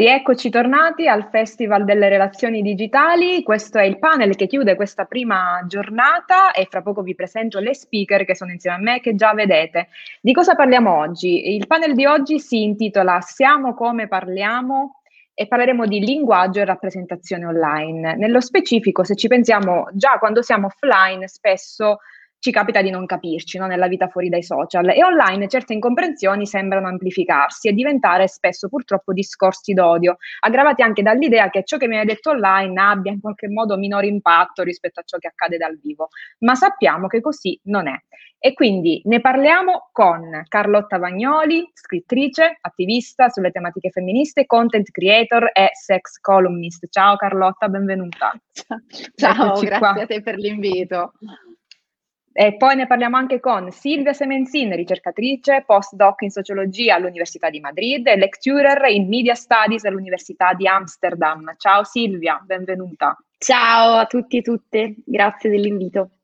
Rieccoci tornati al Festival delle Relazioni Digitali. Questo è il panel che chiude questa prima giornata e fra poco vi presento le speaker che sono insieme a me che già vedete. Di cosa parliamo oggi? Il panel di oggi si intitola Siamo come parliamo e parleremo di linguaggio e rappresentazione online. Nello specifico, se ci pensiamo, già quando siamo offline spesso ci capita di non capirci no? nella vita fuori dai social e online certe incomprensioni sembrano amplificarsi e diventare spesso purtroppo discorsi d'odio, aggravati anche dall'idea che ciò che viene detto online abbia in qualche modo minore impatto rispetto a ciò che accade dal vivo, ma sappiamo che così non è. E quindi ne parliamo con Carlotta Vagnoli, scrittrice, attivista sulle tematiche femministe, content creator e sex columnist. Ciao Carlotta, benvenuta. Ciao, Eccoci grazie qua. a te per l'invito. E poi ne parliamo anche con Silvia Semenzin, ricercatrice, postdoc in sociologia all'Università di Madrid e lecturer in media studies all'Università di Amsterdam. Ciao Silvia, benvenuta. Ciao a tutti e tutte, grazie dell'invito.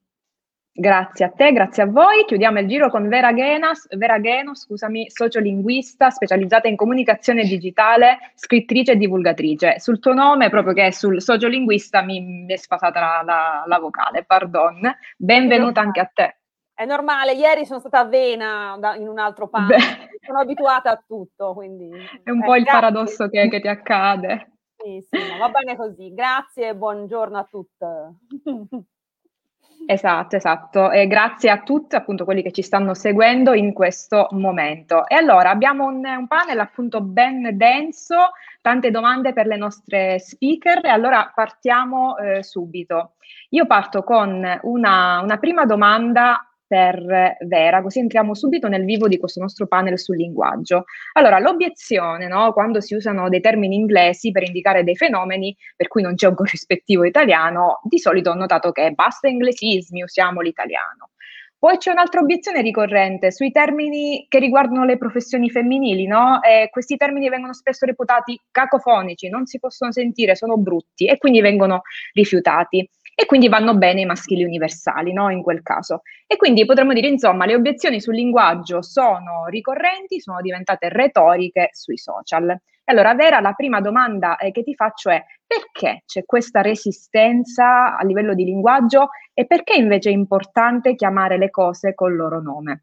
Grazie a te, grazie a voi. Chiudiamo il giro con Vera, Genas, Vera Geno, scusami, sociolinguista specializzata in comunicazione digitale, scrittrice e divulgatrice. Sul tuo nome, proprio che è sul sociolinguista, mi, mi è sfasata la, la, la, vocale, pardon. Benvenuta anche a te. È normale, ieri sono stata a Vena in un altro panel, sono abituata a tutto, quindi... È un eh, po' il grazie. paradosso che, che, ti accade. Sì, sì, no, va bene così. Grazie e buongiorno a tutte. Esatto, esatto. E grazie a tutti appunto quelli che ci stanno seguendo in questo momento. E allora abbiamo un, un panel appunto ben denso, tante domande per le nostre speaker e allora partiamo eh, subito. Io parto con una, una prima domanda per Vera, così entriamo subito nel vivo di questo nostro panel sul linguaggio. Allora, l'obiezione, no, quando si usano dei termini inglesi per indicare dei fenomeni per cui non c'è un corrispettivo italiano, di solito ho notato che basta inglesismi, usiamo l'italiano. Poi c'è un'altra obiezione ricorrente sui termini che riguardano le professioni femminili, no? E questi termini vengono spesso reputati cacofonici, non si possono sentire, sono brutti e quindi vengono rifiutati e quindi vanno bene i maschili universali, no? In quel caso. E quindi potremmo dire, insomma, le obiezioni sul linguaggio sono ricorrenti, sono diventate retoriche sui social. E allora, Vera, la prima domanda eh, che ti faccio è perché c'è questa resistenza a livello di linguaggio e perché invece è importante chiamare le cose col loro nome?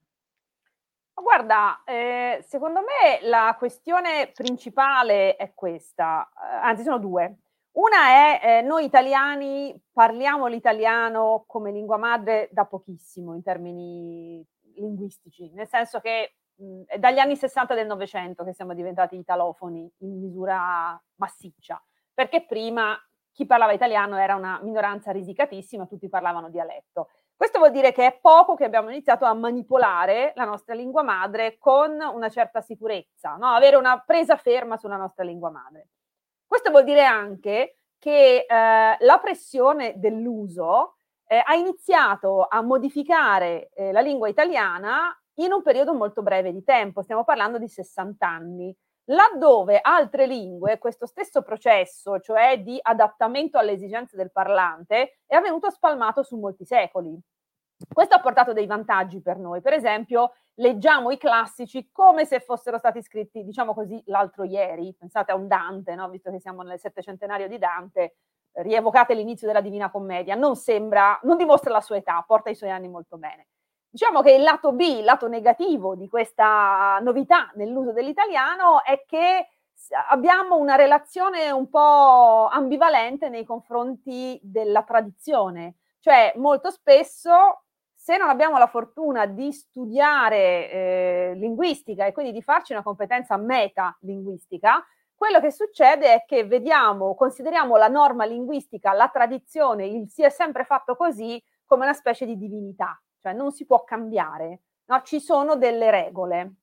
Guarda, eh, secondo me la questione principale è questa, eh, anzi sono due. Una è, eh, noi italiani parliamo l'italiano come lingua madre da pochissimo in termini linguistici, nel senso che mh, è dagli anni 60 del Novecento che siamo diventati italofoni in misura massiccia, perché prima chi parlava italiano era una minoranza risicatissima, tutti parlavano dialetto. Questo vuol dire che è poco che abbiamo iniziato a manipolare la nostra lingua madre con una certa sicurezza, no? avere una presa ferma sulla nostra lingua madre. Questo vuol dire anche che eh, la pressione dell'uso eh, ha iniziato a modificare eh, la lingua italiana in un periodo molto breve di tempo, stiamo parlando di 60 anni, laddove altre lingue questo stesso processo, cioè di adattamento alle esigenze del parlante, è avvenuto spalmato su molti secoli. Questo ha portato dei vantaggi per noi. Per esempio, leggiamo i classici come se fossero stati scritti, diciamo così, l'altro ieri. Pensate a un Dante, no? visto che siamo nel settecentenario di Dante, rievocate l'inizio della Divina Commedia. Non sembra, non dimostra la sua età, porta i suoi anni molto bene. Diciamo che il lato B, il lato negativo di questa novità nell'uso dell'italiano è che abbiamo una relazione un po' ambivalente nei confronti della tradizione, cioè molto spesso se non abbiamo la fortuna di studiare eh, linguistica e quindi di farci una competenza metalinguistica, quello che succede è che vediamo, consideriamo la norma linguistica, la tradizione, il si è sempre fatto così, come una specie di divinità, cioè non si può cambiare, no? ci sono delle regole.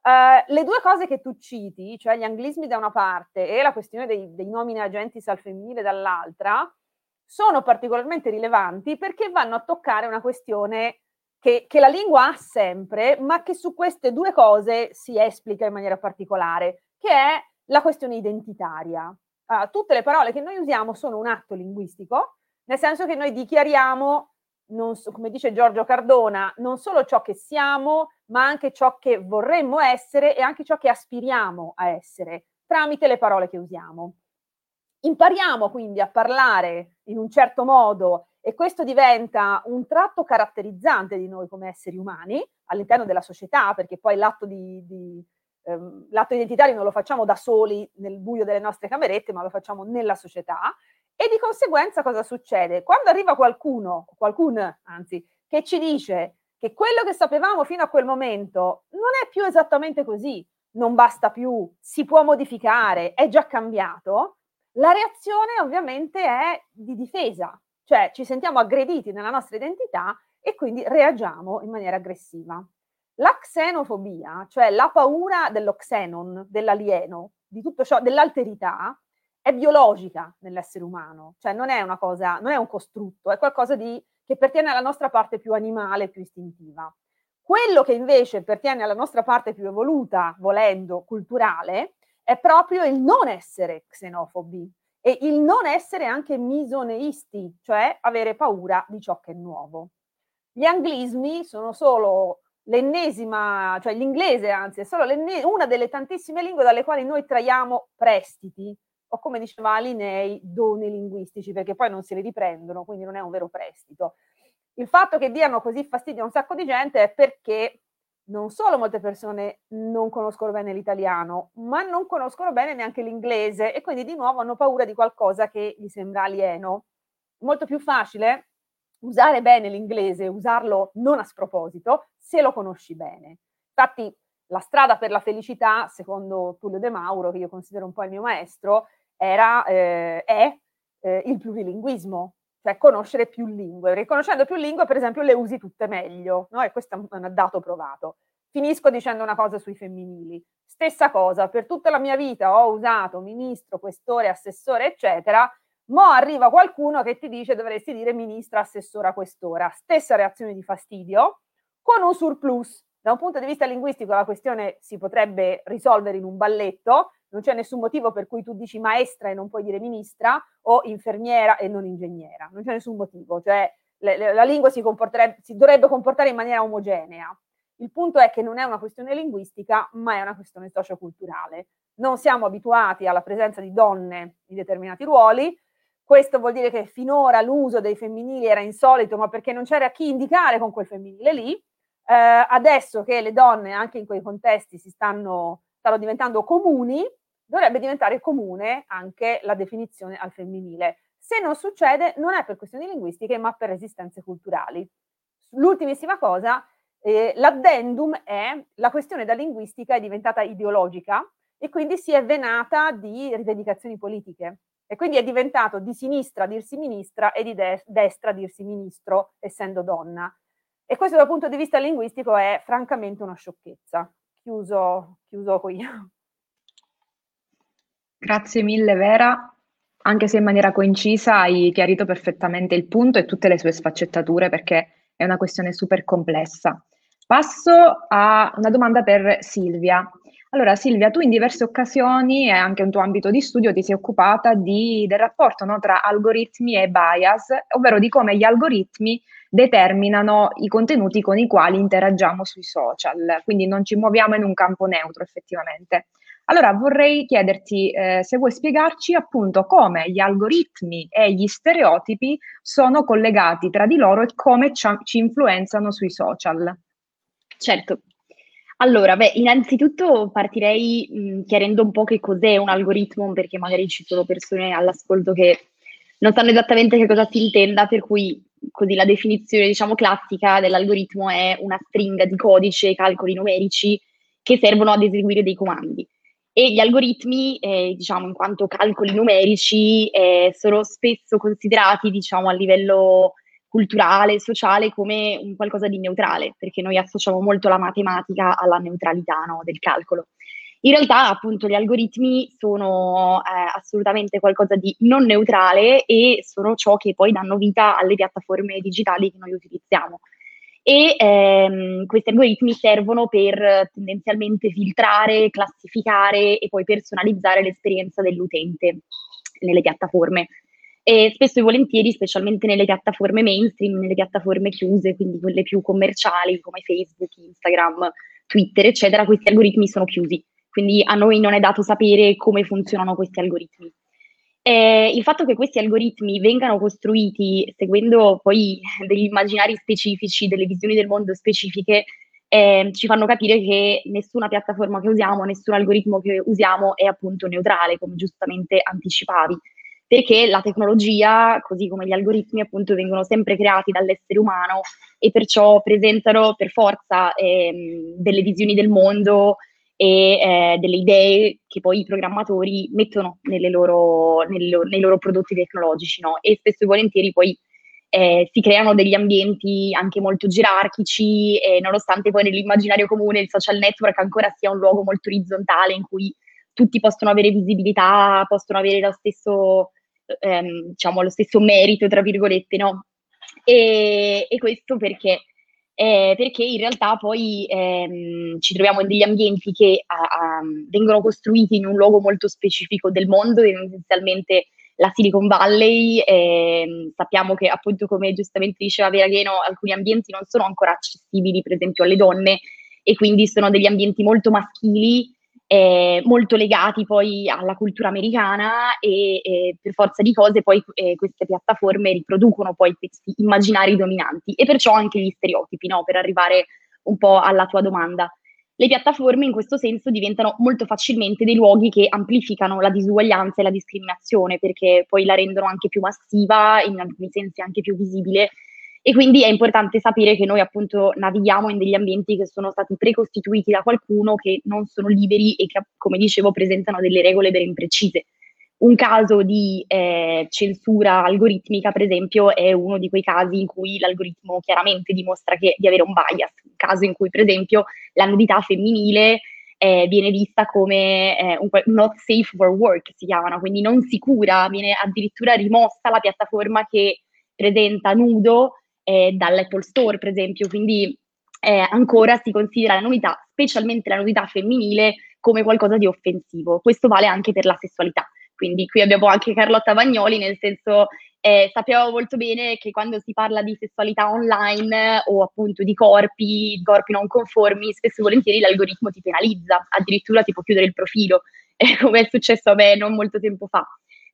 Uh, le due cose che tu citi, cioè gli anglismi da una parte e la questione dei, dei nomine agenti al femminile dall'altra, sono particolarmente rilevanti perché vanno a toccare una questione che, che, la lingua ha sempre, ma che su queste due cose si esplica in maniera particolare, che è la questione identitaria. Uh, tutte le parole che noi usiamo sono un atto linguistico, nel senso che noi dichiariamo so, come dice Giorgio Cardona, non solo ciò che siamo, ma anche ciò che vorremmo essere e anche ciò che aspiriamo a essere tramite le parole che usiamo. Impariamo quindi a parlare in un certo modo e questo diventa un tratto caratterizzante di noi come esseri umani all'interno della società, perché poi l'atto, di, di, ehm, l'atto identitario non lo facciamo da soli nel buio delle nostre camerette, ma lo facciamo nella società e di conseguenza cosa succede? Quando arriva qualcuno, qualcuno anzi, che ci dice che quello che sapevamo fino a quel momento non è più esattamente così, non basta più, si può modificare, è già cambiato, la reazione ovviamente è di difesa, cioè ci sentiamo aggrediti nella nostra identità e quindi reagiamo in maniera aggressiva. La xenofobia, cioè la paura dello xenon, dell'alieno, di tutto ciò, dell'alterità, è biologica nell'essere umano, cioè non è una cosa, non è un costrutto, è qualcosa di, che pertiene alla nostra parte più animale, più istintiva. Quello che invece pertiene alla nostra parte più evoluta, volendo, culturale, è proprio il non essere xenofobi e il non essere anche misoneisti, cioè avere paura di ciò che è nuovo. Gli anglismi sono solo l'ennesima, cioè l'inglese anzi, è solo una delle tantissime lingue dalle quali noi traiamo prestiti, o come diceva Alinei, doni linguistici, perché poi non se li riprendono, quindi non è un vero prestito. Il fatto che diano così fastidio a un sacco di gente è perché non solo molte persone non conoscono bene l'italiano, ma non conoscono bene neanche l'inglese e quindi di nuovo hanno paura di qualcosa che gli sembra alieno. Molto più facile usare bene l'inglese, usarlo non a sproposito, se lo conosci bene. Infatti la strada per la felicità, secondo Tullio De Mauro, che io considero un po' il mio maestro, era, eh, è eh, il plurilinguismo, cioè conoscere più lingue. Riconoscendo più lingue, per esempio, le usi tutte meglio, no? e questo è un dato provato. Finisco dicendo una cosa sui femminili. Stessa cosa, per tutta la mia vita ho usato ministro, questore, assessore, eccetera. Mo arriva qualcuno che ti dice dovresti dire ministra, assessora, questora. Stessa reazione di fastidio, con un surplus. Da un punto di vista linguistico la questione si potrebbe risolvere in un balletto, non c'è nessun motivo per cui tu dici maestra e non puoi dire ministra o infermiera e non ingegnera, non c'è nessun motivo, cioè le, le, la lingua si, si dovrebbe comportare in maniera omogenea. Il punto è che non è una questione linguistica, ma è una questione socioculturale. Non siamo abituati alla presenza di donne in determinati ruoli, questo vuol dire che finora l'uso dei femminili era insolito, ma perché non c'era chi indicare con quel femminile lì. Eh, adesso che le donne anche in quei contesti si stanno, stanno diventando comuni, dovrebbe diventare comune anche la definizione al femminile. Se non succede, non è per questioni linguistiche, ma per resistenze culturali. L'ultimissima cosa, eh, l'addendum è la questione da linguistica è diventata ideologica e quindi si è venata di rivendicazioni politiche. E quindi è diventato di sinistra dirsi ministra e di de- destra dirsi ministro, essendo donna. E questo dal punto di vista linguistico è francamente una sciocchezza. Chiuso, chiuso qui. Grazie mille Vera, anche se in maniera concisa hai chiarito perfettamente il punto e tutte le sue sfaccettature perché è una questione super complessa. Passo a una domanda per Silvia. Allora Silvia, tu in diverse occasioni e anche in tuo ambito di studio ti sei occupata di, del rapporto no, tra algoritmi e bias, ovvero di come gli algoritmi determinano i contenuti con i quali interagiamo sui social, quindi non ci muoviamo in un campo neutro effettivamente. Allora vorrei chiederti eh, se vuoi spiegarci appunto come gli algoritmi e gli stereotipi sono collegati tra di loro e come ci influenzano sui social. Certo. Allora, beh, innanzitutto partirei mh, chiarendo un po' che cos'è un algoritmo, perché magari ci sono persone all'ascolto che non sanno esattamente che cosa si intenda, per cui così la definizione, diciamo, classica dell'algoritmo è una stringa di codice, calcoli numerici che servono ad eseguire dei comandi e gli algoritmi, eh, diciamo, in quanto calcoli numerici, eh, sono spesso considerati, diciamo, a livello culturale, sociale come un qualcosa di neutrale, perché noi associamo molto la matematica alla neutralità no, del calcolo. In realtà, appunto, gli algoritmi sono eh, assolutamente qualcosa di non neutrale e sono ciò che poi danno vita alle piattaforme digitali che noi utilizziamo. E ehm, questi algoritmi servono per tendenzialmente filtrare, classificare e poi personalizzare l'esperienza dell'utente nelle piattaforme. E spesso e volentieri, specialmente nelle piattaforme mainstream, nelle piattaforme chiuse, quindi quelle più commerciali come Facebook, Instagram, Twitter, eccetera, questi algoritmi sono chiusi quindi a noi non è dato sapere come funzionano questi algoritmi. Eh, il fatto che questi algoritmi vengano costruiti seguendo poi degli immaginari specifici, delle visioni del mondo specifiche, eh, ci fanno capire che nessuna piattaforma che usiamo, nessun algoritmo che usiamo è appunto neutrale, come giustamente anticipavi, perché la tecnologia, così come gli algoritmi, appunto vengono sempre creati dall'essere umano e perciò presentano per forza eh, delle visioni del mondo e eh, delle idee che poi i programmatori mettono loro, loro, nei, loro, prodotti tecnologici, no? E spesso e volentieri poi eh, si creano degli ambienti anche molto gerarchici, e nonostante poi nell'immaginario comune il social network ancora sia un luogo molto orizzontale in cui tutti possono avere visibilità, possono avere lo stesso, ehm, diciamo, lo stesso merito, tra virgolette, no? E, e questo perché eh, perché in realtà poi ehm, ci troviamo in degli ambienti che a, a, vengono costruiti in un luogo molto specifico del mondo, essenzialmente la Silicon Valley. Eh, sappiamo che appunto come giustamente diceva Veragheno, alcuni ambienti non sono ancora accessibili per esempio alle donne e quindi sono degli ambienti molto maschili eh, molto legati poi alla cultura americana e, e per forza di cose poi eh, queste piattaforme riproducono poi questi immaginari dominanti e perciò anche gli stereotipi, no? per arrivare un po' alla tua domanda. Le piattaforme in questo senso diventano molto facilmente dei luoghi che amplificano la disuguaglianza e la discriminazione perché poi la rendono anche più massiva, in alcuni sensi anche più visibile e quindi è importante sapere che noi appunto navighiamo in degli ambienti che sono stati precostituiti da qualcuno, che non sono liberi e che, come dicevo, presentano delle regole ben imprecise. Un caso di eh, censura algoritmica, per esempio, è uno di quei casi in cui l'algoritmo chiaramente dimostra che, di avere un bias, un caso in cui, per esempio, la nudità femminile eh, viene vista come eh, un, not safe for work, si chiamano, quindi non sicura, viene addirittura rimossa la piattaforma che presenta nudo eh, dall'Apple Store, per esempio, quindi eh, ancora si considera la nudità, specialmente la nudità femminile, come qualcosa di offensivo. Questo vale anche per la sessualità. Quindi qui abbiamo anche Carlotta Vagnoli, nel senso eh, sappiamo molto bene che quando si parla di sessualità online o appunto di corpi, corpi non conformi, spesso e volentieri l'algoritmo ti penalizza, addirittura ti può chiudere il profilo, eh, come è successo a me non molto tempo fa.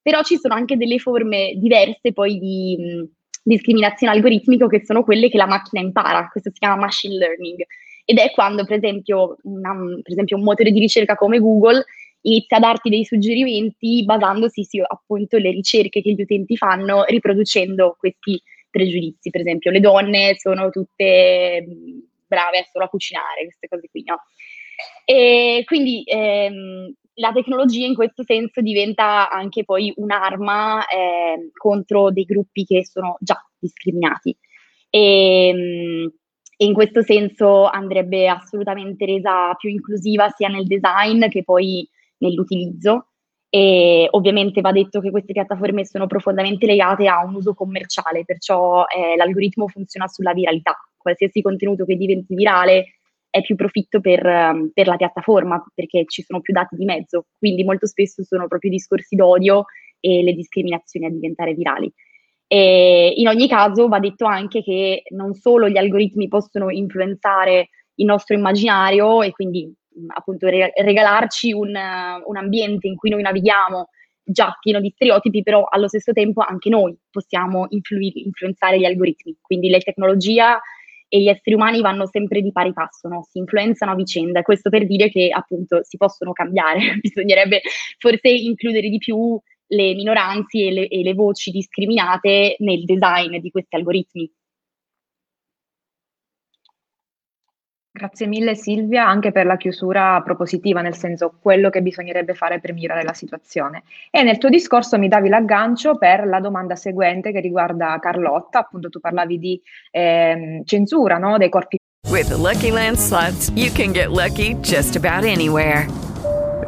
Però ci sono anche delle forme diverse poi di, discriminazione algoritmica che sono quelle che la macchina impara, questo si chiama machine learning. Ed è quando per esempio, una, per esempio un motore di ricerca come Google inizia a darti dei suggerimenti basandosi su appunto le ricerche che gli utenti fanno riproducendo questi pregiudizi, per esempio le donne sono tutte brave solo a cucinare, queste cose qui, no? E quindi ehm, la tecnologia in questo senso diventa anche poi un'arma eh, contro dei gruppi che sono già discriminati. E, ehm, e, in questo senso andrebbe assolutamente resa più inclusiva sia nel design che poi nell'utilizzo. E ovviamente va detto che queste piattaforme sono profondamente legate a un uso commerciale, perciò eh, l'algoritmo funziona sulla viralità. Qualsiasi contenuto che diventi virale è più profitto per, ehm, per, la piattaforma perché ci sono più dati di mezzo, quindi molto spesso sono proprio discorsi d'odio e le discriminazioni a diventare virali. E in ogni caso va detto anche che non solo gli algoritmi possono influenzare il nostro immaginario e quindi appunto re- regalarci un, un ambiente in cui noi navighiamo già pieno di stereotipi, però allo stesso tempo anche noi possiamo influ- influenzare gli algoritmi. Quindi la tecnologia e gli esseri umani vanno sempre di pari passo, no? si influenzano a vicenda. Questo per dire che appunto si possono cambiare, bisognerebbe forse includere di più le minoranze e le, e le voci discriminate nel design di questi algoritmi. Grazie mille Silvia anche per la chiusura propositiva, nel senso quello che bisognerebbe fare per migliorare la situazione. E nel tuo discorso mi davi l'aggancio per la domanda seguente che riguarda Carlotta, appunto tu parlavi di eh, censura no? dei corpi. With the Lucky Land slots, you can get lucky just about anywhere.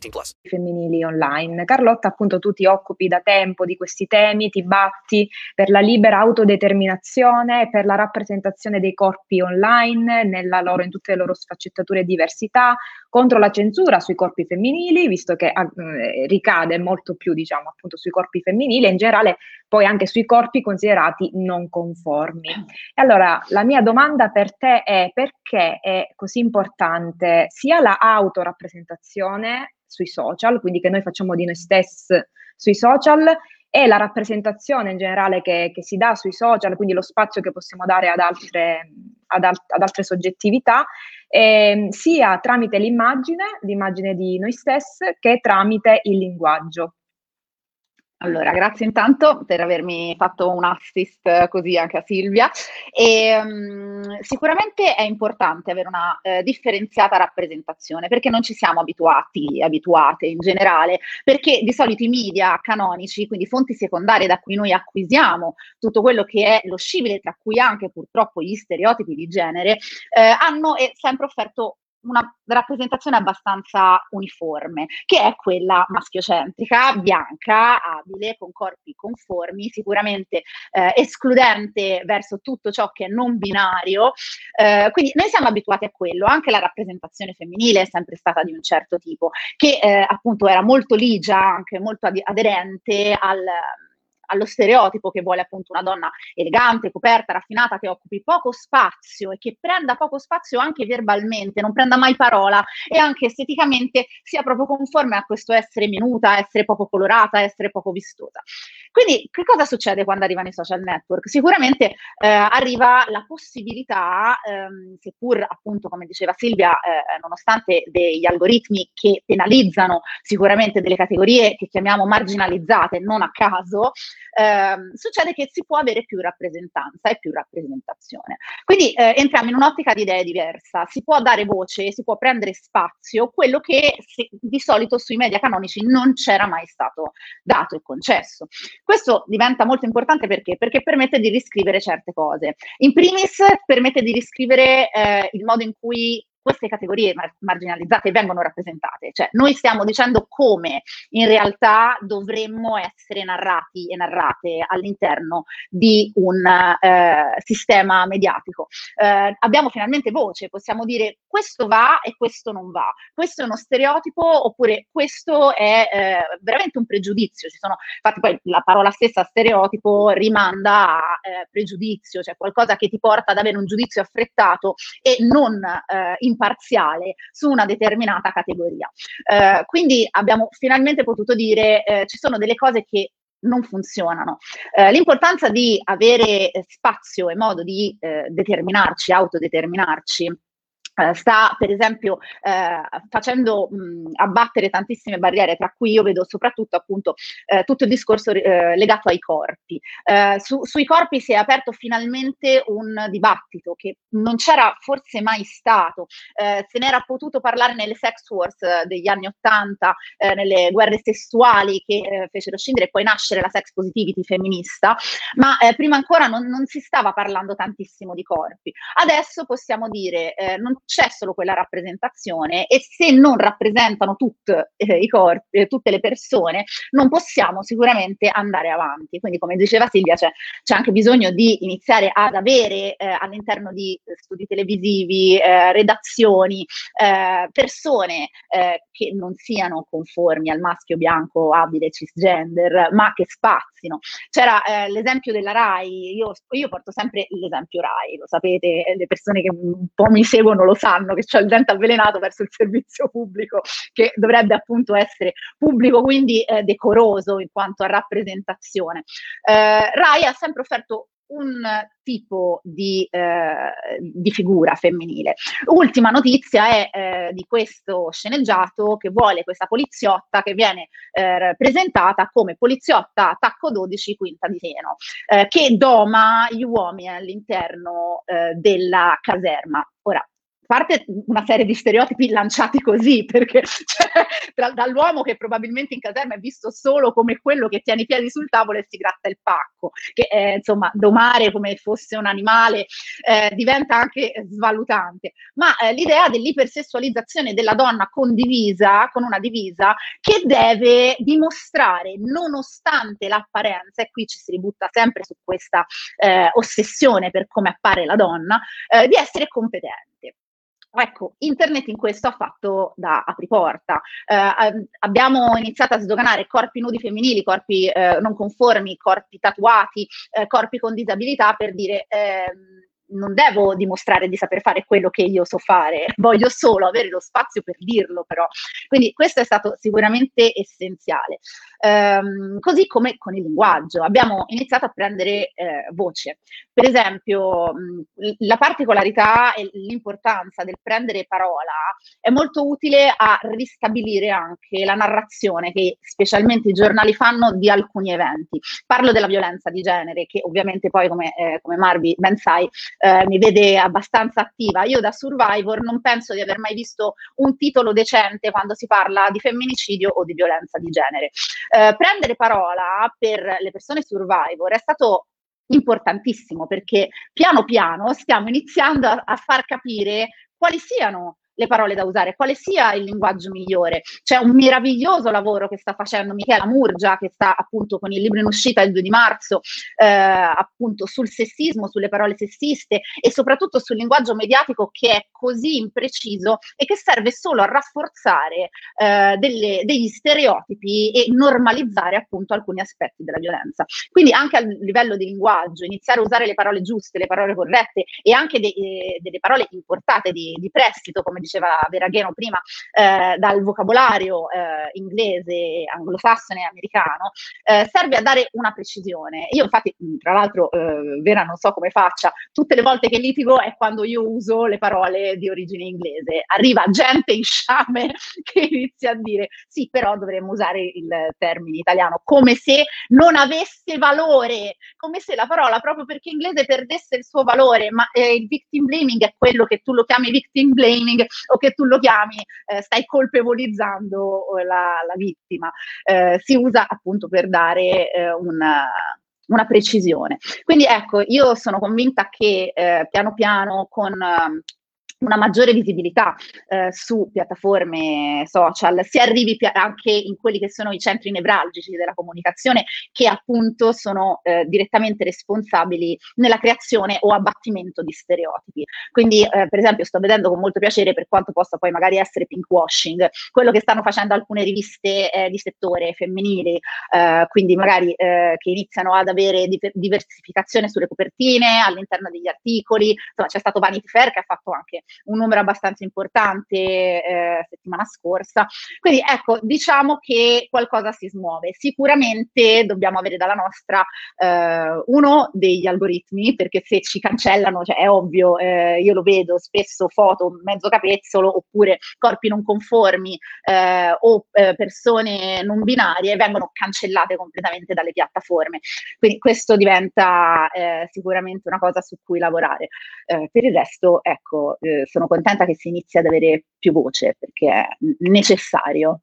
18 plus. Femminili online. Carlotta, appunto, tu ti occupi da tempo di questi temi, ti batti per la libera autodeterminazione, per la rappresentazione dei corpi online, nella loro, in tutte le loro sfaccettature e diversità, contro la censura sui corpi femminili, visto che eh, ricade molto più, diciamo, appunto sui corpi femminili e in generale poi anche sui corpi considerati non conformi. E allora la mia domanda per te è perché è così importante sia la autorappresentazione sui social, quindi che noi facciamo di noi stessi sui social, e la rappresentazione in generale che, che, si dà sui social, quindi lo spazio che possiamo dare ad altre, ad al- ad altre soggettività, eh, sia tramite l'immagine, l'immagine di noi stessi, che tramite il linguaggio. Allora, grazie intanto per avermi fatto un assist così anche a Silvia. E, um, sicuramente è importante avere una eh, differenziata rappresentazione perché non ci siamo abituati, abituate in generale, perché di solito i media canonici, quindi fonti secondarie da cui noi acquisiamo tutto quello che è lo scibile, tra cui anche purtroppo gli stereotipi di genere, eh, hanno sempre offerto una rappresentazione abbastanza uniforme, che è quella maschiocentrica, bianca, abile, con corpi conformi, sicuramente eh, escludente verso tutto ciò che è non binario. Eh, quindi noi siamo abituati a quello, anche la rappresentazione femminile è sempre stata di un certo tipo, che eh, appunto era molto ligia, anche molto aderente al allo stereotipo che vuole appunto una donna elegante, coperta, raffinata, che occupi poco spazio e che prenda poco spazio anche verbalmente, non prenda mai parola e anche esteticamente sia proprio conforme a questo essere minuta, essere poco colorata, essere poco vistosa. Quindi che cosa succede quando arrivano i social network? Sicuramente eh, arriva la possibilità, ehm, seppur appunto come diceva Silvia, eh, nonostante degli algoritmi che penalizzano sicuramente delle categorie che chiamiamo marginalizzate, non a caso, ehm, succede che si può avere più rappresentanza e più rappresentazione. Quindi eh, entriamo in un'ottica di idea diversa, si può dare voce, si può prendere spazio, quello che si, di solito sui media canonici non c'era mai stato dato e concesso. Questo diventa molto importante perché? Perché permette di riscrivere certe cose. In primis permette di riscrivere eh, il modo in cui queste categorie mar- marginalizzate vengono rappresentate, cioè noi stiamo dicendo come in realtà dovremmo essere narrati e narrate all'interno di un eh, sistema mediatico. Eh, abbiamo finalmente voce, possiamo dire questo va e questo non va, questo è uno stereotipo oppure questo è eh, veramente un pregiudizio. Ci sono, infatti poi la parola stessa stereotipo rimanda a eh, pregiudizio, cioè qualcosa che ti porta ad avere un giudizio affrettato e non eh, imparziale su una determinata categoria. Eh, quindi abbiamo finalmente potuto dire eh, ci sono delle cose che non funzionano. Eh, l'importanza di avere eh, spazio e modo di eh, determinarci, autodeterminarci sta per esempio eh, facendo mh, abbattere tantissime barriere, tra cui io vedo soprattutto appunto eh, tutto il discorso eh, legato ai corpi. Eh, su, sui corpi si è aperto finalmente un dibattito che non c'era forse mai stato, se ne era potuto parlare nelle sex wars degli anni Ottanta, nelle guerre sessuali che fecero scendere e poi nascere la sex positivity femminista, ma prima ancora non, non, si stava parlando tantissimo di corpi. Adesso possiamo dire non c'è solo quella rappresentazione e se non rappresentano tut, eh, i corpi, eh, tutte le persone, non possiamo sicuramente andare avanti. Quindi, come diceva Silvia, c'è, c'è anche bisogno di iniziare ad avere eh, all'interno di studi televisivi, eh, redazioni, eh, persone eh, che non siano conformi al maschio bianco abile cisgender, ma che spazino. C'era l'esempio della RAI, io, io porto sempre l'esempio RAI, lo sapete, le persone che un po' mi seguono lo sanno che c'è il dente avvelenato verso il servizio pubblico che dovrebbe appunto essere pubblico, quindi eh, decoroso in quanto a rappresentazione. Eh, Rai ha sempre offerto un tipo di, eh, di, figura femminile. Ultima notizia è eh, di questo sceneggiato che vuole questa poliziotta che viene eh, presentata come poliziotta attacco 12 quinta di seno, eh, che doma gli uomini all'interno eh, della caserma. Ora, parte una serie di stereotipi lanciati così, perché cioè, tra, dall'uomo che probabilmente in caserma è visto solo come quello che tiene i piedi sul tavolo e si gratta il pacco, che è, insomma domare come fosse un animale eh, diventa anche svalutante, ma eh, l'idea dell'ipersessualizzazione della donna condivisa con una divisa che deve dimostrare, nonostante l'apparenza, e qui ci si ributta sempre su questa eh, ossessione per come appare la donna, eh, di essere competente. Ecco, internet in questo ha fatto da apriporta. Eh, abbiamo iniziato a sdoganare corpi nudi femminili, corpi eh, non conformi, corpi tatuati, eh, corpi con disabilità per dire ehm, non devo dimostrare di saper fare quello che io so fare, voglio solo avere lo spazio per dirlo però. Quindi questo è stato sicuramente essenziale. Ehm, così come con il linguaggio, abbiamo iniziato a prendere eh, voce. Per esempio, mh, la particolarità e l'importanza del prendere parola è molto utile a ristabilire anche la narrazione che specialmente i giornali fanno di alcuni eventi. Parlo della violenza di genere, che ovviamente poi, come, eh, come Marvi ben sai, eh, mi vede abbastanza attiva. Io da Survivor non penso di aver mai visto un titolo decente quando si parla di femminicidio o di violenza di genere. Eh, prendere parola per le persone Survivor è stato importantissimo perché piano piano stiamo iniziando a, a far capire quali siano le parole da usare, quale sia il linguaggio migliore. C'è un meraviglioso lavoro che sta facendo Michela Murgia, che sta appunto con il libro in uscita il 2 di marzo, eh, appunto sul sessismo, sulle parole sessiste e soprattutto sul linguaggio mediatico che è così impreciso e che serve solo a rafforzare eh, delle, degli stereotipi e normalizzare appunto alcuni aspetti della violenza. Quindi anche a livello di linguaggio, iniziare a usare le parole giuste, le parole corrette e anche de, eh, delle parole importate di, di prestito, come diceva Veragheno prima, eh, dal vocabolario eh, inglese, anglosassone e americano, eh, serve a dare una precisione. Io infatti, tra l'altro, eh, Vera non so come faccia, tutte le volte che litigo è quando io uso le parole di origine inglese. Arriva gente in sciame che inizia a dire sì, però dovremmo usare il termine italiano, come se non avesse valore, come se la parola, proprio perché inglese perdesse il suo valore, ma eh, il victim blaming è quello che tu lo chiami victim blaming, o che tu lo chiami eh, stai colpevolizzando la, la vittima. Eh, si usa appunto per dare eh, una, una precisione. Quindi ecco, io sono convinta che eh, piano piano con una maggiore visibilità eh, su piattaforme social, si arrivi pi- anche in quelli che sono i centri nevralgici della comunicazione che appunto sono eh, direttamente responsabili nella creazione o abbattimento di stereotipi. Quindi eh, per esempio sto vedendo con molto piacere per quanto possa poi magari essere pinkwashing, quello che stanno facendo alcune riviste eh, di settore femminili, eh, quindi magari eh, che iniziano ad avere di- diversificazione sulle copertine, all'interno degli articoli, insomma c'è stato Vanity Fair che ha fatto anche un numero abbastanza importante eh, settimana scorsa. Quindi ecco, diciamo che qualcosa si smuove. Sicuramente dobbiamo avere dalla nostra eh, uno degli algoritmi, perché se ci cancellano, cioè è ovvio, eh, io lo vedo spesso foto mezzo capezzolo oppure corpi non conformi eh, o eh, persone non binarie vengono cancellate completamente dalle piattaforme. Quindi questo diventa eh, sicuramente una cosa su cui lavorare. per il resto, ecco, sono contenta che si inizi ad avere più voce perché è necessario.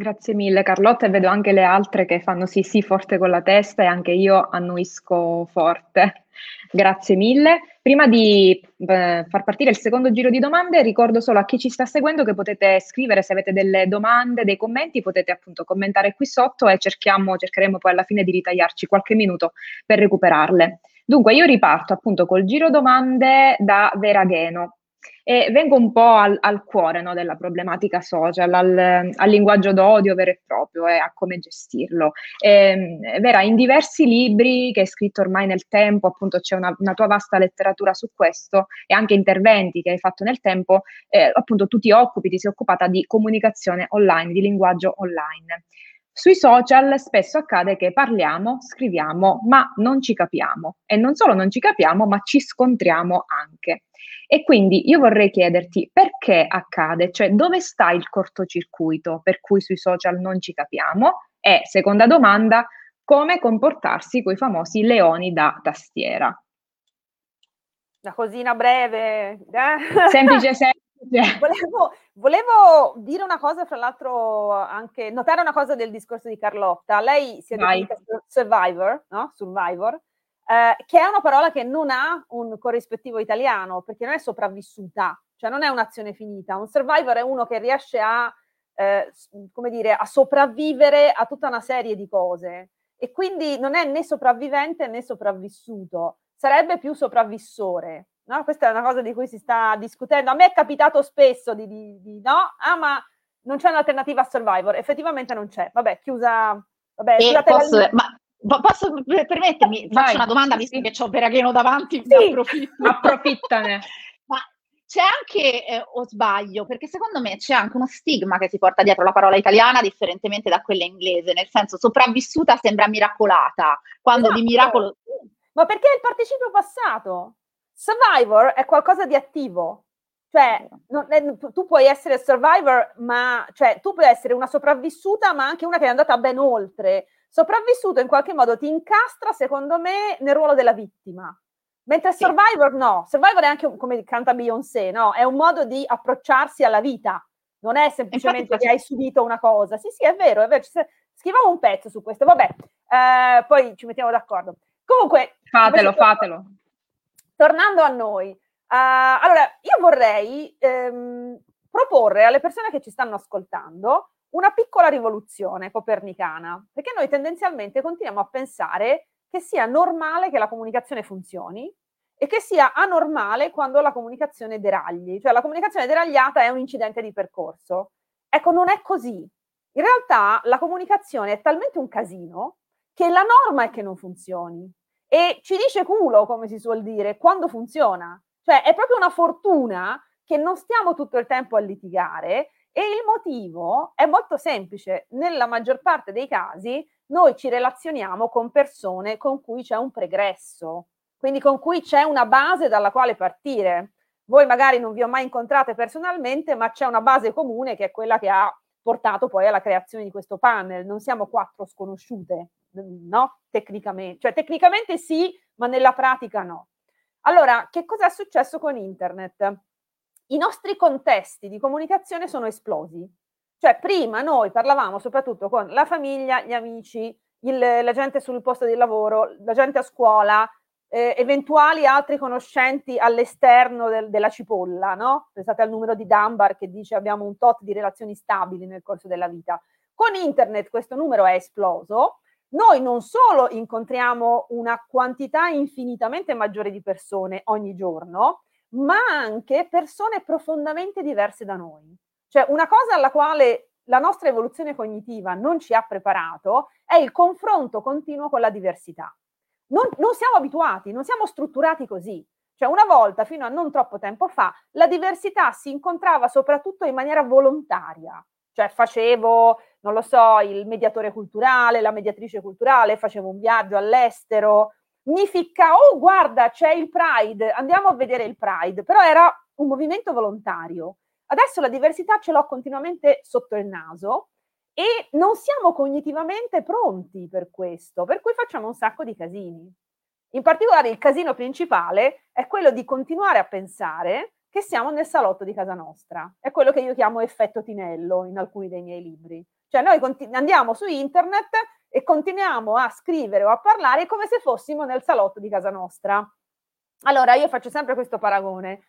Grazie mille Carlotta e vedo anche le altre che fanno sì sì forte con la testa e anche io annuisco forte. Grazie mille. Prima di eh, far partire il secondo giro di domande, ricordo solo a chi ci sta seguendo che potete scrivere se avete delle domande, dei commenti, potete appunto commentare qui sotto e cercheremo poi alla fine di ritagliarci qualche minuto per recuperarle. Dunque, io riparto appunto col giro domande da Veragheno. E vengo un po' al, al cuore no, della problematica social, al, al, linguaggio d'odio vero e proprio e a come gestirlo. E, Vera, in diversi libri che hai scritto ormai nel tempo, appunto c'è una, una, tua vasta letteratura su questo e anche interventi che hai fatto nel tempo, eh, appunto tu ti occupi, ti sei occupata di comunicazione online, di linguaggio online. Sui social spesso accade che parliamo, scriviamo, ma non ci capiamo e non solo non ci capiamo, ma ci scontriamo anche. E quindi io vorrei chiederti perché accade, cioè dove sta il cortocircuito per cui sui social non ci capiamo? E seconda domanda, come comportarsi con i famosi leoni da tastiera? Una cosina breve, eh? semplice, semplice. Volevo, volevo, dire una cosa, fra l'altro, anche notare una cosa del discorso di Carlotta. Lei si è definita survivor, no? Survivor, eh, che è una parola che non ha un corrispettivo italiano, perché non è sopravvissuta, cioè non è un'azione finita. Un survivor è uno che riesce a, eh, come dire, a sopravvivere a tutta una serie di cose e quindi non è né sopravvivente né sopravvissuto, sarebbe più sopravvissore. No? Questa è una cosa di cui si sta discutendo. A me è capitato spesso di, di, di no, ah ma non c'è un'alternativa a Survivor, effettivamente non c'è. Vabbè, chiusa. Vabbè, posso, ma Posso permettermi? Vai, faccio una domanda visto sì. che ho Veragheno davanti, sì, approfitto. approfittane. Ma c'è anche, eh, o sbaglio, perché secondo me c'è anche uno stigma che si porta dietro la parola italiana differentemente da quella inglese, nel senso sopravvissuta sembra miracolata, quando esatto. di miracolo... Ma perché è il participio passato? Survivor è qualcosa di attivo, cioè, è, tu puoi essere survivor, ma cioè, tu puoi essere una sopravvissuta, ma anche una che è andata ben oltre sopravvissuto in qualche modo ti incastra, secondo me, nel ruolo della vittima. Mentre sì. Survivor no, Survivor è anche come canta Beyoncé, no? È un modo di approcciarsi alla vita, non è semplicemente che hai subito una cosa. Sì, sì, è vero, è vero. Scriviamo un pezzo su questo, vabbè, eh, poi ci mettiamo d'accordo. Comunque, fatelo, fatelo. Tornando a noi, uh, allora io vorrei ehm, proporre alle persone che ci stanno ascoltando una piccola rivoluzione copernicana, perché noi tendenzialmente continuiamo a pensare che sia normale che la comunicazione funzioni e che sia anormale quando la comunicazione deragli, cioè la comunicazione deragliata è un incidente di percorso. Ecco, non è così. In realtà la comunicazione è talmente un casino che la norma è che non funzioni e ci dice culo, come si suol dire, quando funziona. Cioè è proprio una fortuna che non stiamo tutto il tempo a litigare e il motivo è molto semplice. Nella maggior parte dei casi noi ci relazioniamo con persone con cui c'è un pregresso, quindi con cui c'è una base dalla quale partire. Voi magari non vi ho mai incontrate personalmente, ma c'è una base comune che è quella che ha portato poi alla creazione di questo panel. Non siamo quattro sconosciute, no? Tecnicamente, cioè tecnicamente sì, ma nella pratica no. Allora, che cosa è successo con internet? i nostri contesti di comunicazione sono esplosi. Cioè, prima noi parlavamo soprattutto con la famiglia, gli amici, il, la gente sul posto di lavoro, la gente a scuola, eh, eventuali altri conoscenti all'esterno del, della cipolla, no? Pensate al numero di Dunbar che dice abbiamo un tot di relazioni stabili nel corso della vita. Con internet questo numero è esploso. Noi non solo incontriamo una quantità infinitamente maggiore di persone ogni giorno, ma anche persone profondamente diverse da noi. Cioè una cosa alla quale la nostra evoluzione cognitiva non ci ha preparato è il confronto continuo con la diversità. Non, non siamo abituati, non siamo strutturati così. Cioè una volta, fino a non troppo tempo fa, la diversità si incontrava soprattutto in maniera volontaria. Cioè facevo, non lo so, il mediatore culturale, la mediatrice culturale, facevo un viaggio all'estero, mi ficca, oh guarda c'è il Pride, andiamo a vedere il Pride, però era un movimento volontario. Adesso la diversità ce l'ho continuamente sotto il naso e non siamo cognitivamente pronti per questo, per cui facciamo un sacco di casini. In particolare il casino principale è quello di continuare a pensare che siamo nel salotto di casa nostra. È quello che io chiamo effetto Tinello in alcuni dei miei libri. Cioè noi conti- andiamo su internet e continuiamo a scrivere o a parlare come se fossimo nel salotto di casa nostra. Allora io faccio sempre questo paragone.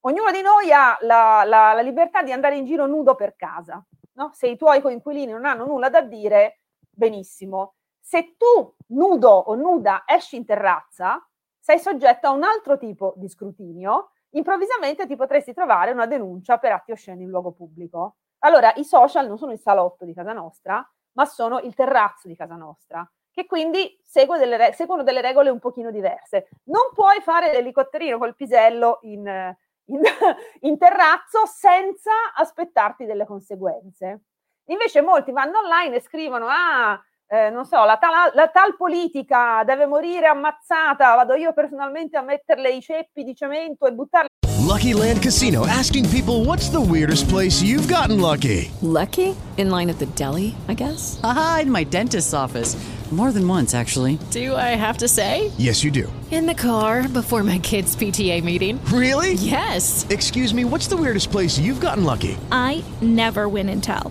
Ognuno di noi ha la, la, la libertà di andare in giro nudo per casa. No? Se i tuoi coinquilini non hanno nulla da dire, benissimo. Se tu, nudo o nuda, esci in terrazza, sei soggetto a un altro tipo di scrutinio, improvvisamente ti potresti trovare una denuncia per atti osceni in luogo pubblico. Allora, i social non sono il salotto di casa nostra, ma sono il terrazzo di casa nostra, che quindi segue delle re- seguono delle regole un pochino diverse. Non puoi fare l'elicotterino col pisello in, in, in terrazzo senza aspettarti delle conseguenze. Invece molti vanno online e scrivono, ah, eh, non so, la tal, la tal, politica deve morire ammazzata, vado io personalmente a metterle i ceppi di cemento e buttarle. Lucky Land Casino asking people what's the weirdest place you've gotten lucky? Lucky? In line at the deli, I guess? Aha, in my dentist's office. More than once, actually. Do I have to say? Yes, you do. In the car before my kids' PTA meeting. Really? Yes. Excuse me, what's the weirdest place you've gotten lucky? I never win and tell.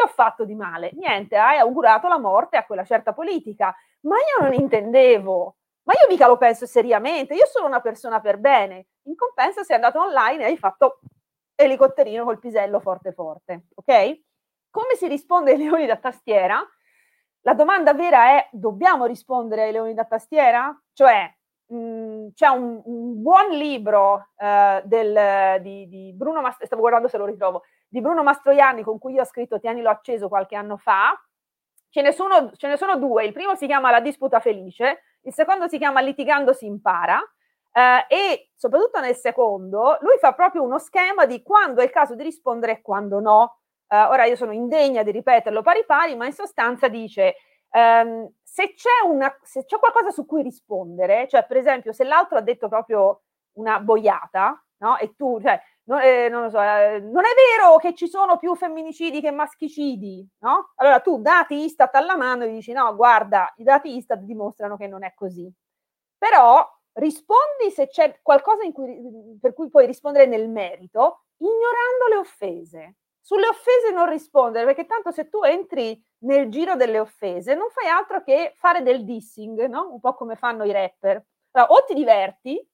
Che ho fatto di male? Niente, hai augurato la morte a quella certa politica, ma io non intendevo, ma io mica lo penso seriamente, io sono una persona per bene. In compenso sei andato online e hai fatto elicotterino col pisello forte forte, ok? Come si risponde ai leoni da tastiera? La domanda vera è, dobbiamo rispondere ai leoni da tastiera? Cioè, mh, mm, c'è un, un, buon libro uh, del, di, di, Bruno Mastroianni, stavo guardando se lo ritrovo, di Bruno Mastroianni con cui io ho scritto Tienilo acceso qualche anno fa. Ce ne, sono, ce ne sono due, il primo si chiama La disputa felice, il secondo si chiama Litigando si impara. Uh, e soprattutto nel secondo, lui fa proprio uno schema di quando è il caso di rispondere e quando no. Uh, ora io sono indegna di ripeterlo pari pari, ma in sostanza dice um, se c'è, una, se c'è qualcosa su cui rispondere, cioè per esempio se l'altro ha detto proprio una boiata, no? E tu, cioè, non, eh, non lo so, eh, non è vero che ci sono più femminicidi che maschicidi, no? Allora tu dati Istat alla mano e dici no, guarda, i dati Istat dimostrano che non è così. Però rispondi se c'è qualcosa cui, per cui puoi rispondere nel merito, ignorando le offese. Sulle offese non rispondere, perché tanto se tu entri nel giro delle offese non fai altro che fare del dissing, no? Un po' come fanno i rapper. Allora, o ti diverti,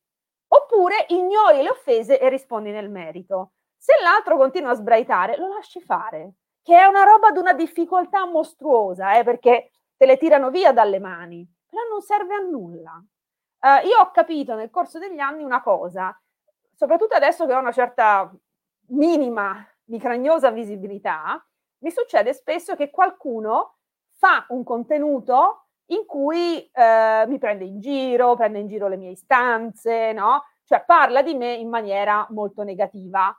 oppure ignori le offese e rispondi nel merito. Se l'altro continua a sbraitare, lo lasci fare, che è una roba di una difficoltà mostruosa, eh, perché te le tirano via dalle mani, però non serve a nulla. Uh, io ho capito nel corso degli anni una cosa, soprattutto adesso che ho una certa minima micragnosa visibilità, mi succede spesso che qualcuno fa un contenuto in cui eh, mi prende in giro, prende in giro le mie istanze, no? Cioè parla di me in maniera molto negativa.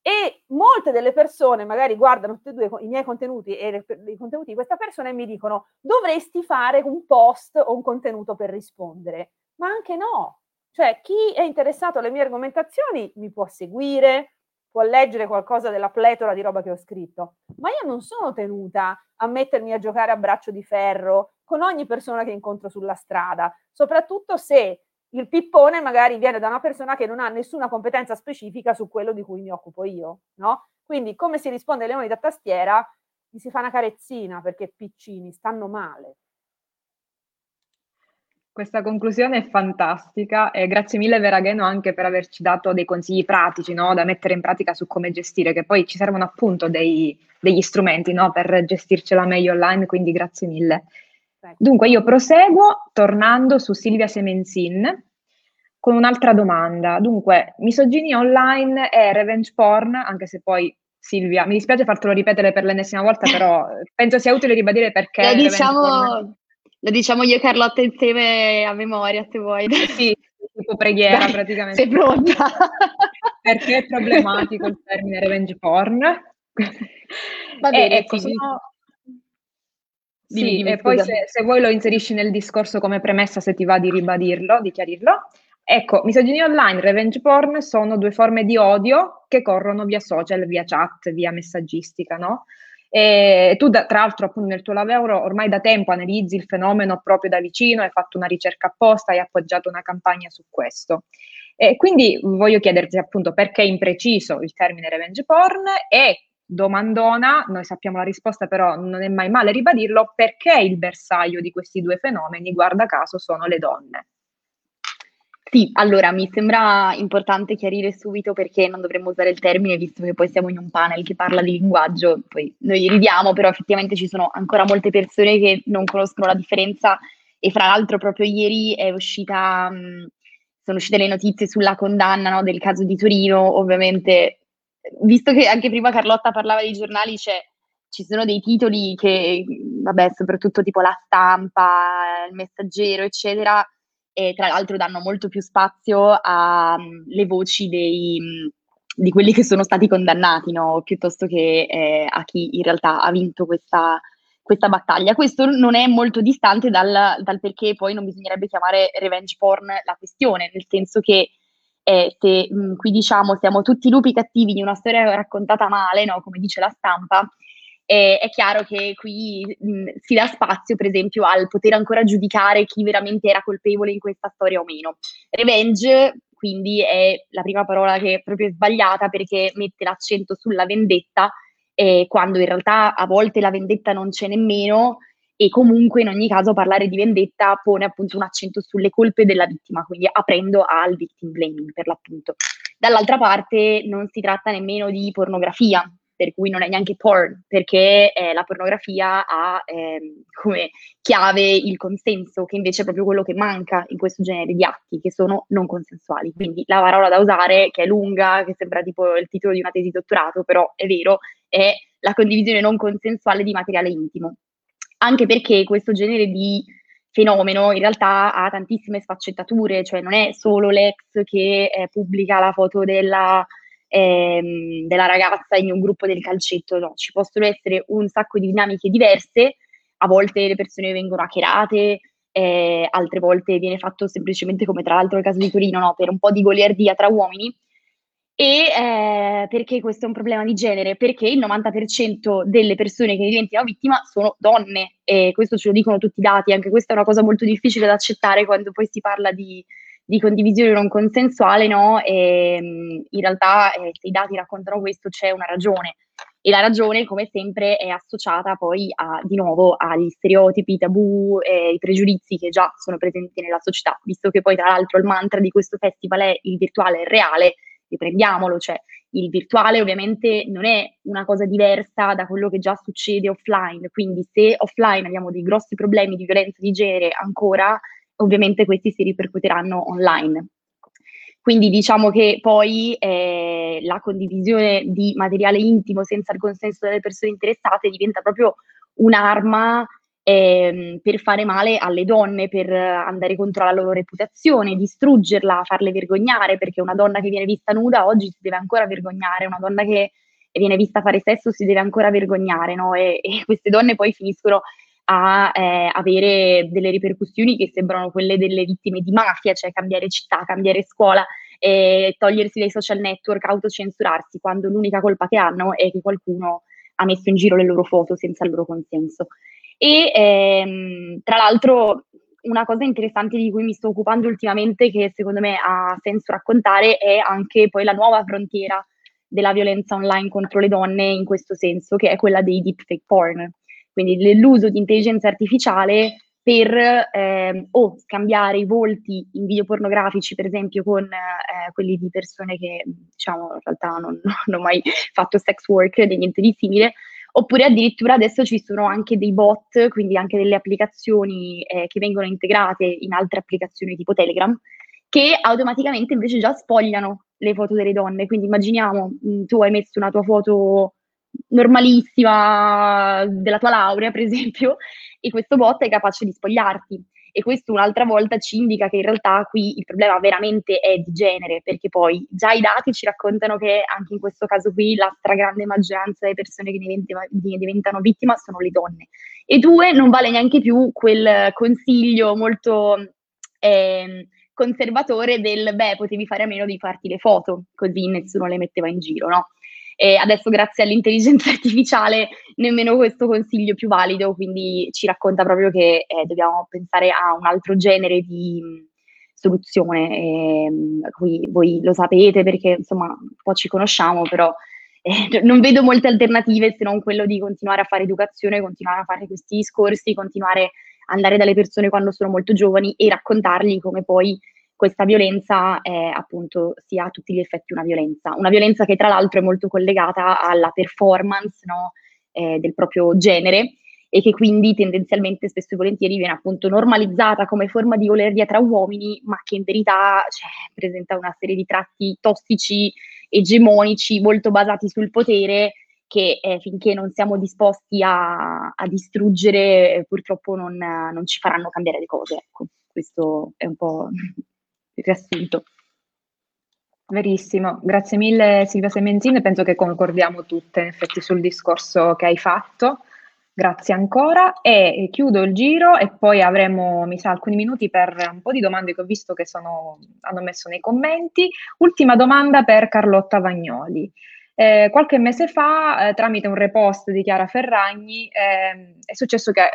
E molte delle persone magari guardano tutti e due i miei contenuti e i contenuti di questa persona e mi dicono dovresti fare un post o un contenuto per rispondere. Ma anche no. Cioè chi è interessato alle mie argomentazioni mi può seguire, può leggere qualcosa della pletora di roba che ho scritto, ma io non sono tenuta a mettermi a giocare a braccio di ferro con ogni persona che incontro sulla strada, soprattutto se il pippone magari viene da una persona che non ha nessuna competenza specifica su quello di cui mi occupo io, no? Quindi come si risponde ai leoni da tastiera? Gli si fa una carezzina perché piccini stanno male. Questa conclusione è fantastica e grazie mille Veragheno anche per averci dato dei consigli pratici no? da mettere in pratica su come gestire, che poi ci servono appunto dei, degli strumenti no? per gestircela meglio online, quindi grazie mille. Dunque io proseguo tornando su Silvia Semenzin con un'altra domanda. Dunque, misoginia online e revenge porn, anche se poi Silvia. Mi dispiace fartelo ripetere per l'ennesima volta, però penso sia utile ribadire perché... Lo diciamo, lo diciamo io e Carlotta insieme a memoria, se vuoi. Sì, tipo preghiera Dai, praticamente. Sei pronta? perché è problematico il termine revenge porn? Va bene, ecco, sì. Sono... Sì, dimmi, dimmi, e poi se, se, vuoi lo inserisci nel discorso come premessa se ti va di ribadirlo, di chiarirlo. Ecco, misoginia online e revenge porn sono due forme di odio che corrono via social, via chat, via messaggistica, no? E tu, da, tra l'altro, appunto, nel tuo lavoro ormai da tempo analizzi il fenomeno proprio da vicino, hai fatto una ricerca apposta, hai appoggiato una campagna su questo. E quindi voglio chiederti appunto perché impreciso il termine revenge porn e domandona, noi sappiamo la risposta, però non è mai male ribadirlo, perché il bersaglio di questi due fenomeni, guarda caso, sono le donne. Sì, allora mi sembra importante chiarire subito perché non dovremmo usare il termine, visto che poi siamo in un panel che parla di linguaggio, poi noi ridiamo, però effettivamente ci sono ancora molte persone che non conoscono la differenza e fra l'altro proprio ieri è uscita, mh, sono uscite le notizie sulla condanna no, del caso di Torino, ovviamente, visto che anche prima Carlotta parlava dei giornali, c'è ci sono dei titoli che, vabbè, soprattutto tipo la stampa, il messaggero, eccetera, e tra l'altro danno molto più spazio alle voci dei, di quelli che sono stati condannati, no? piuttosto che eh, a chi in realtà ha vinto questa, questa battaglia. Questo non è molto distante dal, dal, perché poi non bisognerebbe chiamare revenge porn la questione, nel senso che eh, se mh, qui diciamo siamo tutti lupi cattivi di una storia raccontata male, no? come dice la stampa, eh, è chiaro che qui mh, si dà spazio, per esempio, al poter ancora giudicare chi veramente era colpevole in questa storia o meno. Revenge, quindi, è la prima parola che è proprio sbagliata perché mette l'accento sulla vendetta, eh, quando in realtà a volte la vendetta non c'è nemmeno e comunque in ogni caso parlare di vendetta pone appunto un accento sulle colpe della vittima, quindi aprendo al victim blaming per l'appunto. Dall'altra parte non si tratta nemmeno di pornografia, per cui non è neanche porn, perché eh, la pornografia ha eh, come chiave il consenso, che invece è proprio quello che manca in questo genere di atti, che sono non consensuali. Quindi la parola da usare, che è lunga, che sembra tipo il titolo di una tesi di dottorato, però è vero, è la condivisione non consensuale di materiale intimo. Anche perché questo genere di fenomeno in realtà ha tantissime sfaccettature, cioè non è solo l'ex che eh, pubblica la foto della ehm, della ragazza in un gruppo del calcetto, no, ci possono essere un sacco di dinamiche diverse, a volte le persone vengono hackerate, eh, altre volte viene fatto semplicemente come tra l'altro nel caso di Torino, no, per un po' di goliardia tra uomini. E eh, perché questo è un problema di genere? Perché il 90% delle persone che diventano vittima sono donne e questo ce lo dicono tutti i dati, anche questa è una cosa molto difficile da accettare quando poi si parla di, di condivisione non consensuale, no? E, mm, in realtà eh, se i dati raccontano questo c'è una ragione. E la ragione come sempre è associata poi a, di nuovo agli stereotipi, i tabù e i pregiudizi che già sono presenti nella società, visto che poi tra l'altro il mantra di questo festival è il virtuale è il reale, riprendiamolo, cioè il virtuale ovviamente non è una cosa diversa da quello che già succede offline, quindi se offline abbiamo dei grossi problemi di violenza di genere ancora, ovviamente questi si ripercuoteranno online. Quindi diciamo che poi eh, la condivisione di materiale intimo senza il consenso delle persone interessate diventa proprio un'arma eh, per fare male alle donne, per andare contro la loro reputazione, distruggerla, farle vergognare, perché una donna che viene vista nuda oggi si deve ancora vergognare, una donna che viene vista fare sesso si deve ancora vergognare, no? e, e queste donne poi finiscono a eh, avere delle ripercussioni che sembrano quelle delle vittime di mafia, cioè cambiare città, cambiare scuola, eh, togliersi dai social network, autocensurarsi, quando l'unica colpa che hanno è che qualcuno ha messo in giro le loro foto senza il loro consenso. E ehm, tra l'altro una cosa interessante di cui mi sto occupando ultimamente, che secondo me ha senso raccontare, è anche poi la nuova frontiera della violenza online contro le donne in questo senso, che è quella dei deepfake porn quindi l'uso di intelligenza artificiale per eh, o scambiare i volti in video pornografici, per esempio, con eh, quelli di persone che diciamo in realtà non, non hanno mai fatto sex work né niente di simile, oppure addirittura adesso ci sono anche dei bot, quindi anche delle applicazioni eh, che vengono integrate in altre applicazioni tipo Telegram, che automaticamente invece già spogliano le foto delle donne. Quindi immaginiamo, mh, mm, tu hai messo una tua foto normalissima della tua laurea, per esempio, e questo bot è capace di spogliarti. E questo un'altra volta ci indica che in realtà qui il problema veramente è di genere, perché poi già i dati ci raccontano che anche in questo caso qui la stragrande maggioranza delle persone che diventano vittima sono le donne. E due, non vale neanche più quel consiglio molto eh, conservatore del beh, potevi fare a meno di farti le foto, così nessuno le metteva in giro, no? E adesso grazie all'intelligenza artificiale nemmeno questo consiglio è più valido, quindi ci racconta proprio che eh, dobbiamo pensare a un altro genere di soluzione. E, qui voi lo sapete perché insomma un po' ci conosciamo, però eh, non vedo molte alternative se non quello di continuare a fare educazione, continuare a fare questi discorsi, continuare a andare dalle persone quando sono molto giovani e raccontargli come poi questa violenza è appunto sia a tutti gli effetti una violenza, una violenza che tra l'altro è molto collegata alla performance no, eh, del proprio genere e che quindi tendenzialmente spesso e volentieri viene appunto normalizzata come forma di voleria tra uomini, ma che in verità cioè, presenta una serie di tratti tossici, egemonici, molto basati sul potere che eh, finché non siamo disposti a, a distruggere purtroppo non, non, ci faranno cambiare le cose. Ecco, questo è un po' riassunto. Verissimo, grazie mille Silvia Semenzin, penso che concordiamo tutte in effetti sul discorso che hai fatto. Grazie ancora e chiudo il giro e poi avremo, mi sa, alcuni minuti per un po' di domande che ho visto che sono, hanno messo nei commenti. Ultima domanda per Carlotta Vagnoli. Eh, qualche mese fa, eh, tramite un repost di Chiara Ferragni, eh, è successo che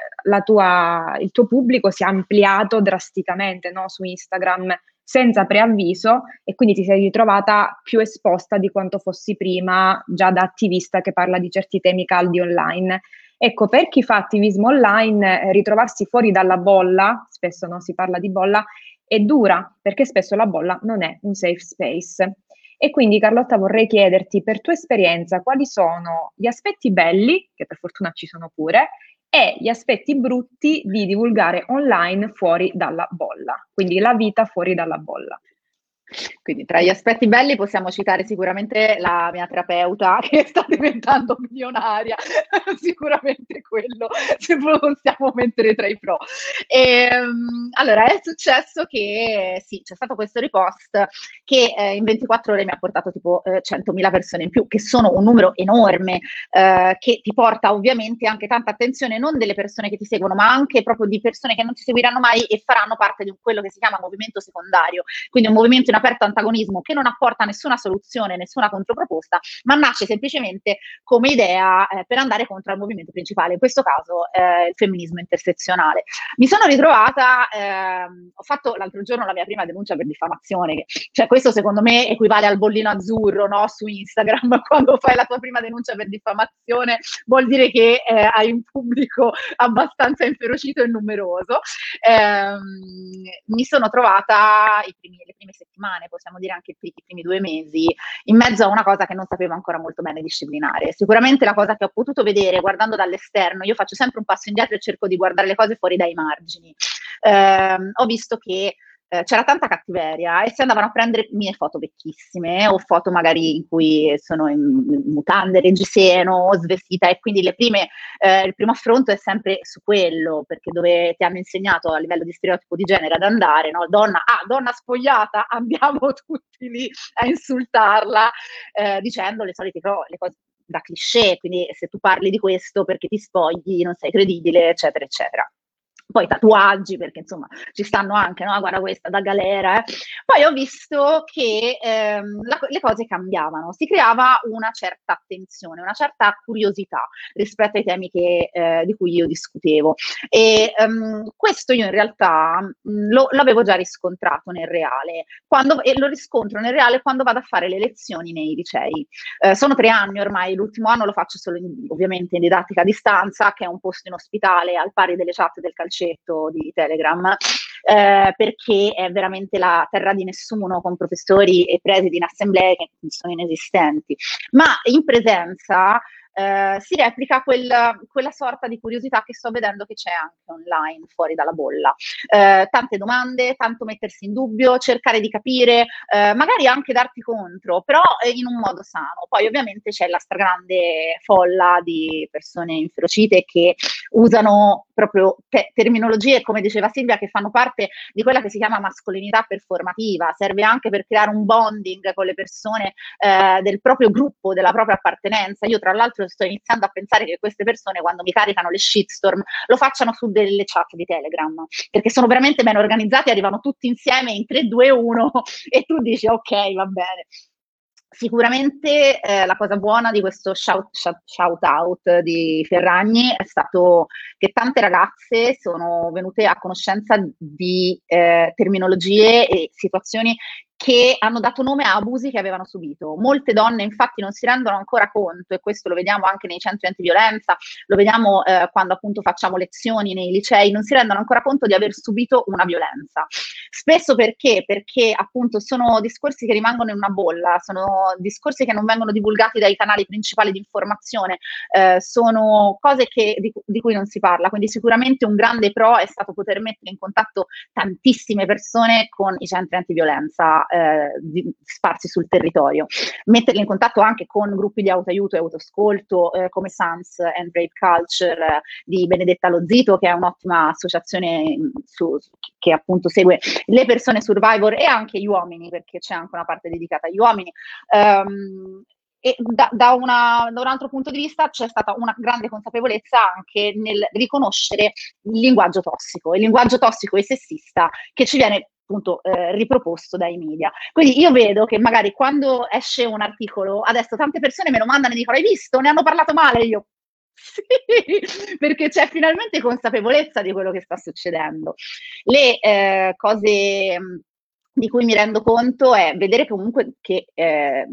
tua, il tuo pubblico si è ampliato drasticamente no, su Instagram senza preavviso e quindi ti sei ritrovata più esposta di quanto fossi prima già da attivista che parla di certi temi caldi online. Ecco, per chi fa attivismo online, eh, ritrovarsi fuori dalla bolla, spesso non si parla di bolla, è dura perché spesso la bolla non è un safe space. E quindi Carlotta vorrei chiederti per tua esperienza quali sono gli aspetti belli, che per fortuna ci sono pure, e gli aspetti brutti di divulgare online fuori dalla bolla, quindi la vita fuori dalla bolla. Quindi tra gli aspetti belli possiamo citare sicuramente la mia terapeuta che sta diventando milionaria, sicuramente quello se possiamo mettere tra i pro. E, um, allora è successo che sì, c'è stato questo ripost che eh, in 24 ore mi ha portato tipo eh, 100.000 persone in più, che sono un numero enorme, eh, che ti porta ovviamente anche tanta attenzione non delle persone che ti seguono, ma anche proprio di persone che non ti seguiranno mai e faranno parte di quello che si chiama movimento secondario, quindi un movimento in aperto antagonismo che non apporta nessuna soluzione, nessuna controproposta, ma nasce semplicemente come idea eh, per andare contro il movimento principale, in questo caso eh, il femminismo intersezionale. Mi sono ritrovata, ehm, ho fatto l'altro giorno la mia prima denuncia per diffamazione, cioè questo secondo me equivale al bollino azzurro no? su Instagram, quando fai la tua prima denuncia per diffamazione vuol dire che eh, hai un pubblico abbastanza inferocito e numeroso. Eh, mi sono trovata primi, le prime settimane settimane, possiamo dire anche i primi due mesi, in mezzo a una cosa che non sapevo ancora molto bene disciplinare. Sicuramente la cosa che ho potuto vedere guardando dall'esterno, io faccio sempre un passo indietro e cerco di guardare le cose fuori dai margini. Eh, ho visto che eh, c'era tanta cattiveria e si andavano a prendere mie foto vecchissime o foto magari in cui sono in, mutande, reggiseno, svestita e quindi prime, eh, il primo affronto è sempre su quello perché dove ti hanno insegnato a livello di stereotipo di genere ad andare, no? donna, ah, donna spogliata, andiamo tutti lì a insultarla eh, dicendo le solite le cose da cliché, quindi se tu parli di questo perché ti spogli non sei credibile, eccetera, eccetera poi tatuaggi, perché insomma ci stanno anche, no? Guarda questa da galera. Eh. Poi ho visto che ehm, la, le cose cambiavano, si creava una certa attenzione, una certa curiosità rispetto ai temi che, eh, di cui io discutevo. E ehm, questo io in realtà mh, lo, l'avevo già riscontrato nel reale, quando, e lo riscontro nel reale quando vado a fare le lezioni nei licei. Eh, sono tre anni ormai, l'ultimo anno lo faccio solo in, ovviamente in didattica a distanza, che è un posto in ospitale al pari delle chat del calcio calcetto di Telegram, eh, perché è veramente la terra di nessuno con professori e presidi in assemblee che sono inesistenti. Ma in presenza eh, si replica quel, quella sorta di curiosità che sto vedendo che c'è anche online fuori dalla bolla. Eh, tante domande, tanto mettersi in dubbio, cercare di capire, eh, magari anche darti contro, però eh, in un modo sano. Poi ovviamente c'è la stragrande folla di persone inferocite che usano proprio te- terminologie, come diceva Silvia, che fanno parte di quella che si chiama mascolinità performativa, serve anche per creare un bonding con le persone eh, del proprio gruppo, della propria appartenenza. Io tra l'altro sto iniziando a pensare che queste persone quando mi caricano le shitstorm lo facciano su delle chat di Telegram, perché sono veramente ben organizzati, arrivano tutti insieme in 3, 2, 1 e tu dici ok, va bene. Sicuramente eh, la cosa buona di questo shout, shout, shout, out di Ferragni è stato che tante ragazze sono venute a conoscenza di eh, terminologie e situazioni che hanno dato nome a abusi che avevano subito. Molte donne infatti non si rendono ancora conto, e questo lo vediamo anche nei centri antiviolenza, lo vediamo eh, quando appunto facciamo lezioni nei licei, non si rendono ancora conto di aver subito una violenza. Spesso perché? Perché appunto sono discorsi che rimangono in una bolla, sono discorsi che non vengono divulgati dai canali principali di informazione, eh, sono cose che, di, di cui non si parla, quindi sicuramente un grande pro è stato poter mettere in contatto tantissime persone con i centri antiviolenza eh, di, sparsi sul territorio. Metterli in contatto anche con gruppi di autoaiuto e autoascolto eh, come SANS and Brave Culture di Benedetta Lozito, che è un'ottima associazione mm, su, che appunto segue le persone survivor e anche gli uomini, perché c'è anche una parte dedicata agli uomini. Um, e da, da, una, da, un altro punto di vista c'è stata una grande consapevolezza anche nel riconoscere il linguaggio tossico, il linguaggio tossico e sessista che ci viene appunto eh, riproposto dai media. Quindi io vedo che magari quando esce un articolo, adesso tante persone me lo mandano e dicono hai visto, ne hanno parlato male, io sì, perché c'è finalmente consapevolezza di quello che sta succedendo. Le eh, cose di cui mi rendo conto è vedere comunque che eh,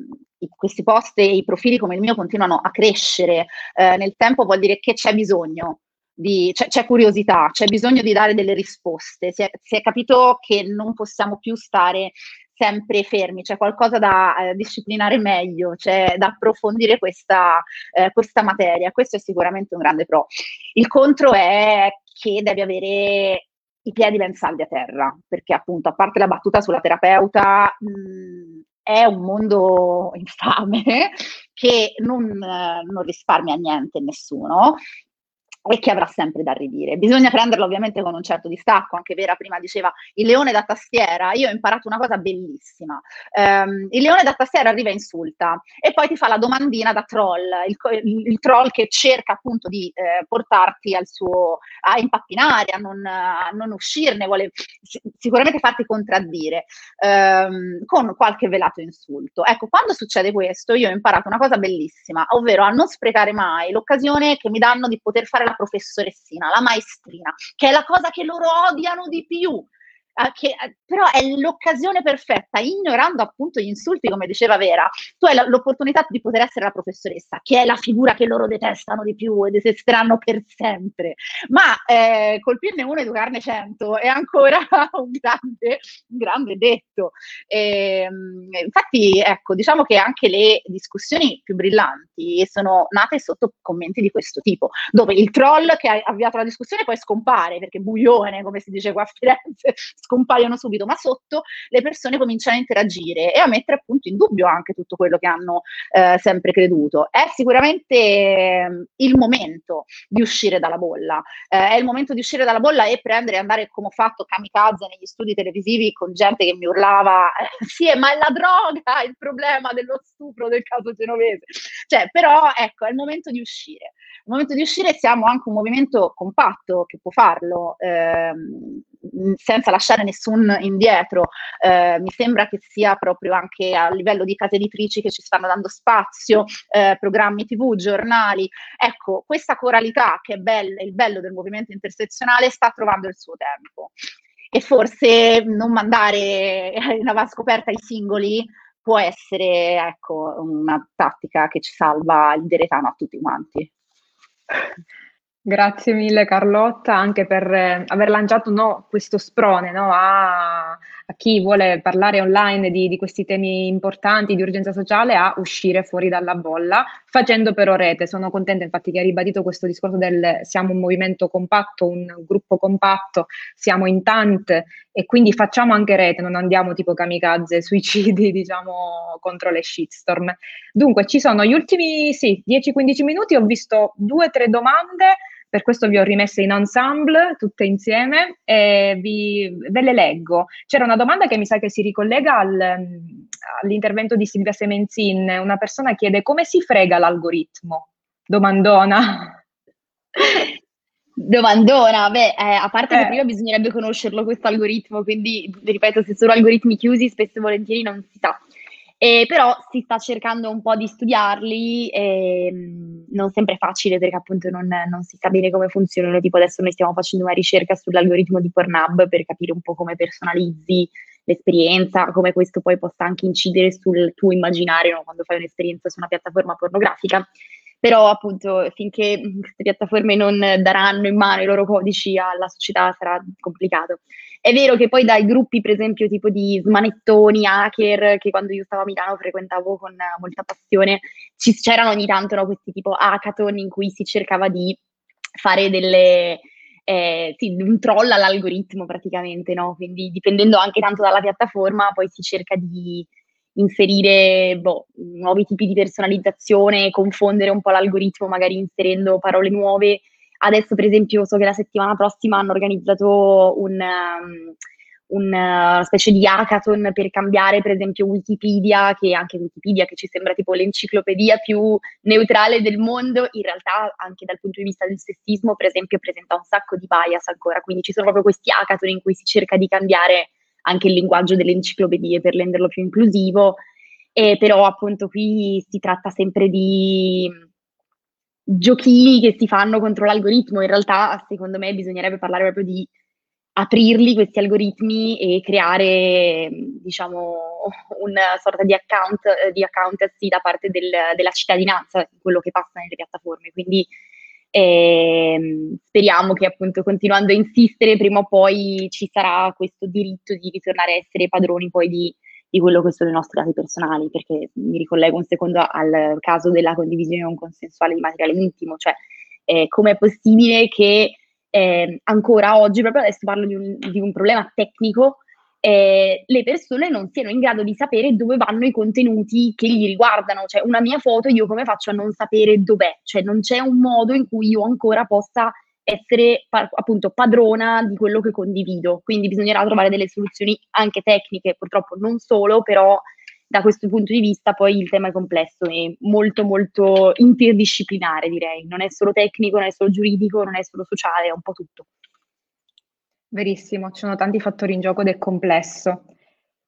questi post e i profili come il mio continuano a crescere eh, nel tempo, vuol dire che c'è bisogno di, c'è, c'è, curiosità, c'è bisogno di dare delle risposte. Si è, si è, capito che non possiamo più stare sempre fermi, c'è qualcosa da eh, disciplinare meglio, c'è da approfondire questa, eh, questa materia. Questo è sicuramente un grande pro. Il contro è che devi avere i piedi ben saldi a terra, perché appunto, a parte la battuta sulla terapeuta, mh, è un mondo infame che non, non risparmia niente nessuno e che avrà sempre da ridire. Bisogna prenderlo ovviamente con un certo distacco, anche Vera prima diceva il leone da tastiera, io ho imparato una cosa bellissima, um, il leone da tastiera arriva e insulta e poi ti fa la domandina da troll, il, il, il troll che cerca appunto di eh, portarti al suo, a impappinare, a non, a non uscirne, vuole sicuramente farti contraddire um, con qualche velato insulto. Ecco, quando succede questo io ho imparato una cosa bellissima, ovvero a non sprecare mai l'occasione che mi danno di poter fare la la professoressina, la maestrina, che è la cosa che loro odiano di più. Che, però è l'occasione perfetta, ignorando appunto gli insulti, come diceva Vera, tu hai l'opportunità di poter essere la professoressa, che è la figura che loro detestano di più e detesteranno per sempre. Ma eh, colpirne uno, educarne cento è ancora un grande, un grande detto. E, ehm, infatti, ecco, diciamo che anche le discussioni più brillanti sono nate sotto commenti di questo tipo, dove il troll che ha avviato la discussione poi scompare, perché buione, come si dice qua a Firenze, scompaiono subito, ma sotto le persone cominciano a interagire e a mettere appunto in dubbio anche tutto quello che hanno eh, sempre creduto. È sicuramente eh, il momento di uscire dalla bolla, eh, è il momento di uscire dalla bolla e prendere e andare come ho fatto kamikaze negli studi televisivi con gente che mi urlava eh, sì, ma è la droga il problema dello stupro del caso genovese. Cioè, però ecco, è il momento di uscire. Il momento di uscire siamo anche un movimento compatto che può farlo ehm, senza lasciare nessun indietro. Eh, mi sembra che sia proprio anche a livello di case editrici che ci stanno dando spazio, eh, programmi tv, giornali. Ecco, questa coralità che è bella, il bello del movimento intersezionale sta trovando il suo tempo. E forse non mandare in avascoperta i singoli può essere ecco, una tattica che ci salva il deretano a tutti quanti. Grazie mille Carlotta anche per eh, aver lanciato no, questo sprone no, a, a chi vuole parlare online di, di, questi temi importanti di urgenza sociale a uscire fuori dalla bolla, facendo però rete. Sono contenta infatti che ha ribadito questo discorso del siamo un movimento compatto, un gruppo compatto, siamo in tante e quindi facciamo anche rete, non andiamo tipo kamikaze, suicidi, diciamo, contro le shitstorm. Dunque, ci sono gli ultimi, sì, 10-15 minuti, ho visto due o tre domande per questo vi ho rimesse in ensemble tutte insieme e vi, ve le leggo. C'era una domanda che mi sa che si ricollega al, all'intervento di Silvia Semenzin. Una persona chiede come si frega l'algoritmo? Domandona. Domandona, beh, eh, a parte eh. che prima bisognerebbe conoscerlo questo algoritmo, quindi ripeto, se sono algoritmi chiusi spesso e volentieri non si sa. Eh, però si sta cercando un po' di studiarli, e, non sempre è facile perché appunto non, non, si sa bene come funzionano, tipo adesso noi stiamo facendo una ricerca sull'algoritmo di Pornhub per capire un po' come personalizzi l'esperienza, come questo poi possa anche incidere sul tuo immaginario no? quando fai un'esperienza su una piattaforma pornografica. Però appunto finché queste piattaforme non daranno in mano i loro codici alla società sarà complicato. È vero che poi dai gruppi, per esempio, tipo di smanettoni, hacker, che quando io stavo a Milano frequentavo con molta passione, ci, c'erano ogni tanto no, questi tipo hackathon in cui si cercava di fare delle, eh, sì, un troll all'algoritmo praticamente, no? Quindi dipendendo anche tanto dalla piattaforma, poi si cerca di inserire boh, nuovi tipi di personalizzazione, confondere un po' l'algoritmo, magari inserendo parole nuove Adesso, per esempio, so che la settimana prossima hanno organizzato un, um, una specie di hackathon per cambiare, per esempio, Wikipedia, che anche Wikipedia, che ci sembra tipo l'enciclopedia più neutrale del mondo, in realtà anche dal punto di vista del sessismo, per esempio, presenta un sacco di bias ancora. Quindi ci sono proprio questi hackathon in cui si cerca di cambiare anche il linguaggio delle enciclopedie per renderlo più inclusivo. E però appunto qui si tratta sempre di giochini che si fanno contro l'algoritmo. In realtà, secondo me, bisognerebbe parlare proprio di aprirli questi algoritmi e creare, diciamo, una sorta di account di accountancy da parte del, della cittadinanza, quello che passa nelle piattaforme. Quindi eh, speriamo che appunto continuando a insistere prima o poi ci sarà questo diritto di ritornare a essere padroni poi di di quello che sono i nostri dati personali, perché mi ricollego un secondo al caso della condivisione non consensuale di materiale intimo, cioè eh, com'è possibile che eh, ancora oggi, proprio adesso parlo di un, di un problema tecnico, eh, le persone non siano in grado di sapere dove vanno i contenuti che gli riguardano, cioè una mia foto io come faccio a non sapere dov'è, cioè non c'è un modo in cui io ancora possa essere pa- appunto padrona di quello che condivido. Quindi bisognerà trovare delle soluzioni anche tecniche, purtroppo non solo, però da questo punto di vista poi il tema è complesso e molto molto interdisciplinare direi, non è solo tecnico, non è solo giuridico, non è solo sociale, è un po' tutto. Verissimo, ci sono tanti fattori in gioco ed è complesso.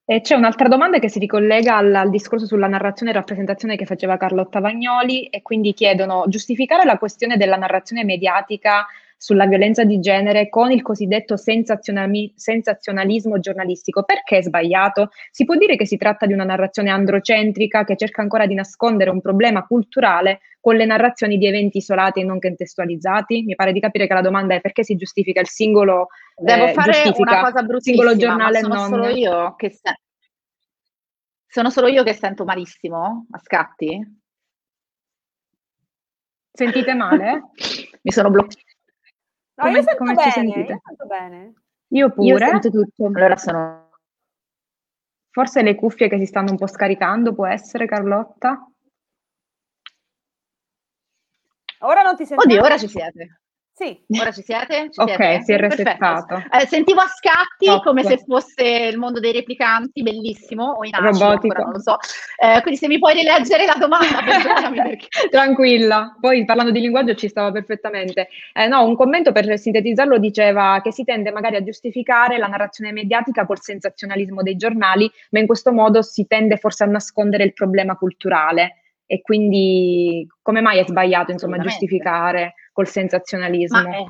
E c'è un'altra domanda che si ricollega al, al, discorso sulla narrazione e rappresentazione che faceva Carlotta Vagnoli e quindi chiedono giustificare la questione della narrazione mediatica sulla violenza di genere con il cosiddetto sensazionalismo giornalistico. Perché è sbagliato? Si può dire che si tratta di una narrazione androcentrica che cerca ancora di nascondere un problema culturale con le narrazioni di eventi isolati e non contestualizzati? Mi pare di capire che la domanda è perché si giustifica il singolo Devo eh, fare una cosa bruttissima, singolo giornale sono non... solo io che se... sono solo io che sento malissimo a scatti? Sentite male? Mi sono bloccata. No, come, io sento come bene, ci sentite? Io sento bene. Io pure. Io sento tutto. Allora sono... Forse le cuffie che si stanno un po' scaricando, può essere Carlotta? Ora non ti sento. Oddio, ora ci siete. Sì. Ora ci siete? Ci ok, siete? si è resettato. Eh, sentivo a scatti Top. come se fosse il mondo dei replicanti, bellissimo, o in acido, ancora, non lo so. Eh, quindi se mi puoi rileggere la domanda, perché... Tranquilla, poi parlando di linguaggio ci stava perfettamente. Eh, no, un commento per sintetizzarlo diceva che si tende magari a giustificare la narrazione mediatica col sensazionalismo dei giornali, ma in questo modo si tende forse a nascondere il problema culturale e quindi come mai è sbagliato insomma giustificare col sensazionalismo? Ma, eh,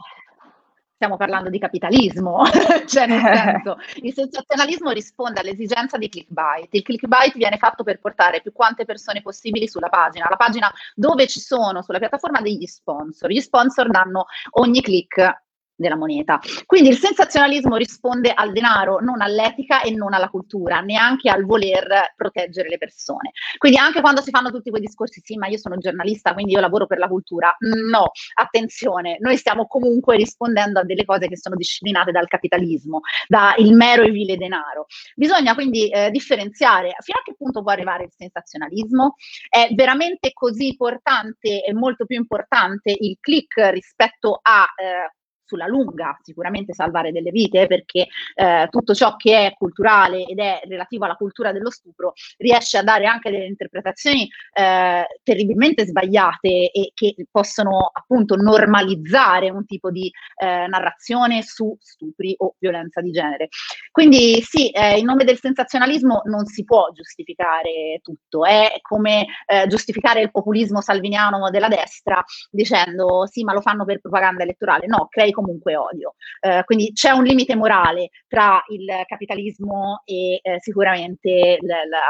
stiamo parlando di capitalismo, cioè nel senso il sensazionalismo risponde all'esigenza di clickbait. Il clickbait viene fatto per portare più quante persone possibili sulla pagina, la pagina dove ci sono sulla piattaforma degli sponsor. Gli sponsor danno ogni click della moneta. Quindi il sensazionalismo risponde al denaro, non all'etica e non alla cultura, neanche al voler proteggere le persone. Quindi anche quando si fanno tutti quei discorsi, sì, ma io sono giornalista, quindi io lavoro per la cultura. No, attenzione, noi stiamo comunque rispondendo a delle cose che sono disciplinate dal capitalismo, dal mero e vile denaro. Bisogna quindi eh, differenziare fino a che punto può arrivare il sensazionalismo. È veramente così importante e molto più importante il click rispetto a eh, sulla lunga sicuramente salvare delle vite perché eh, tutto ciò che è culturale ed è relativo alla cultura dello stupro riesce a dare anche delle interpretazioni eh, terribilmente sbagliate e che possono appunto normalizzare un tipo di eh, narrazione su stupri o violenza di genere. Quindi sì, eh, in nome del sensazionalismo non si può giustificare tutto, è come eh, giustificare il populismo salviniano della destra dicendo sì ma lo fanno per propaganda elettorale, no, crei comunque odio. Eh, quindi c'è un limite morale tra il capitalismo e eh, sicuramente la, la,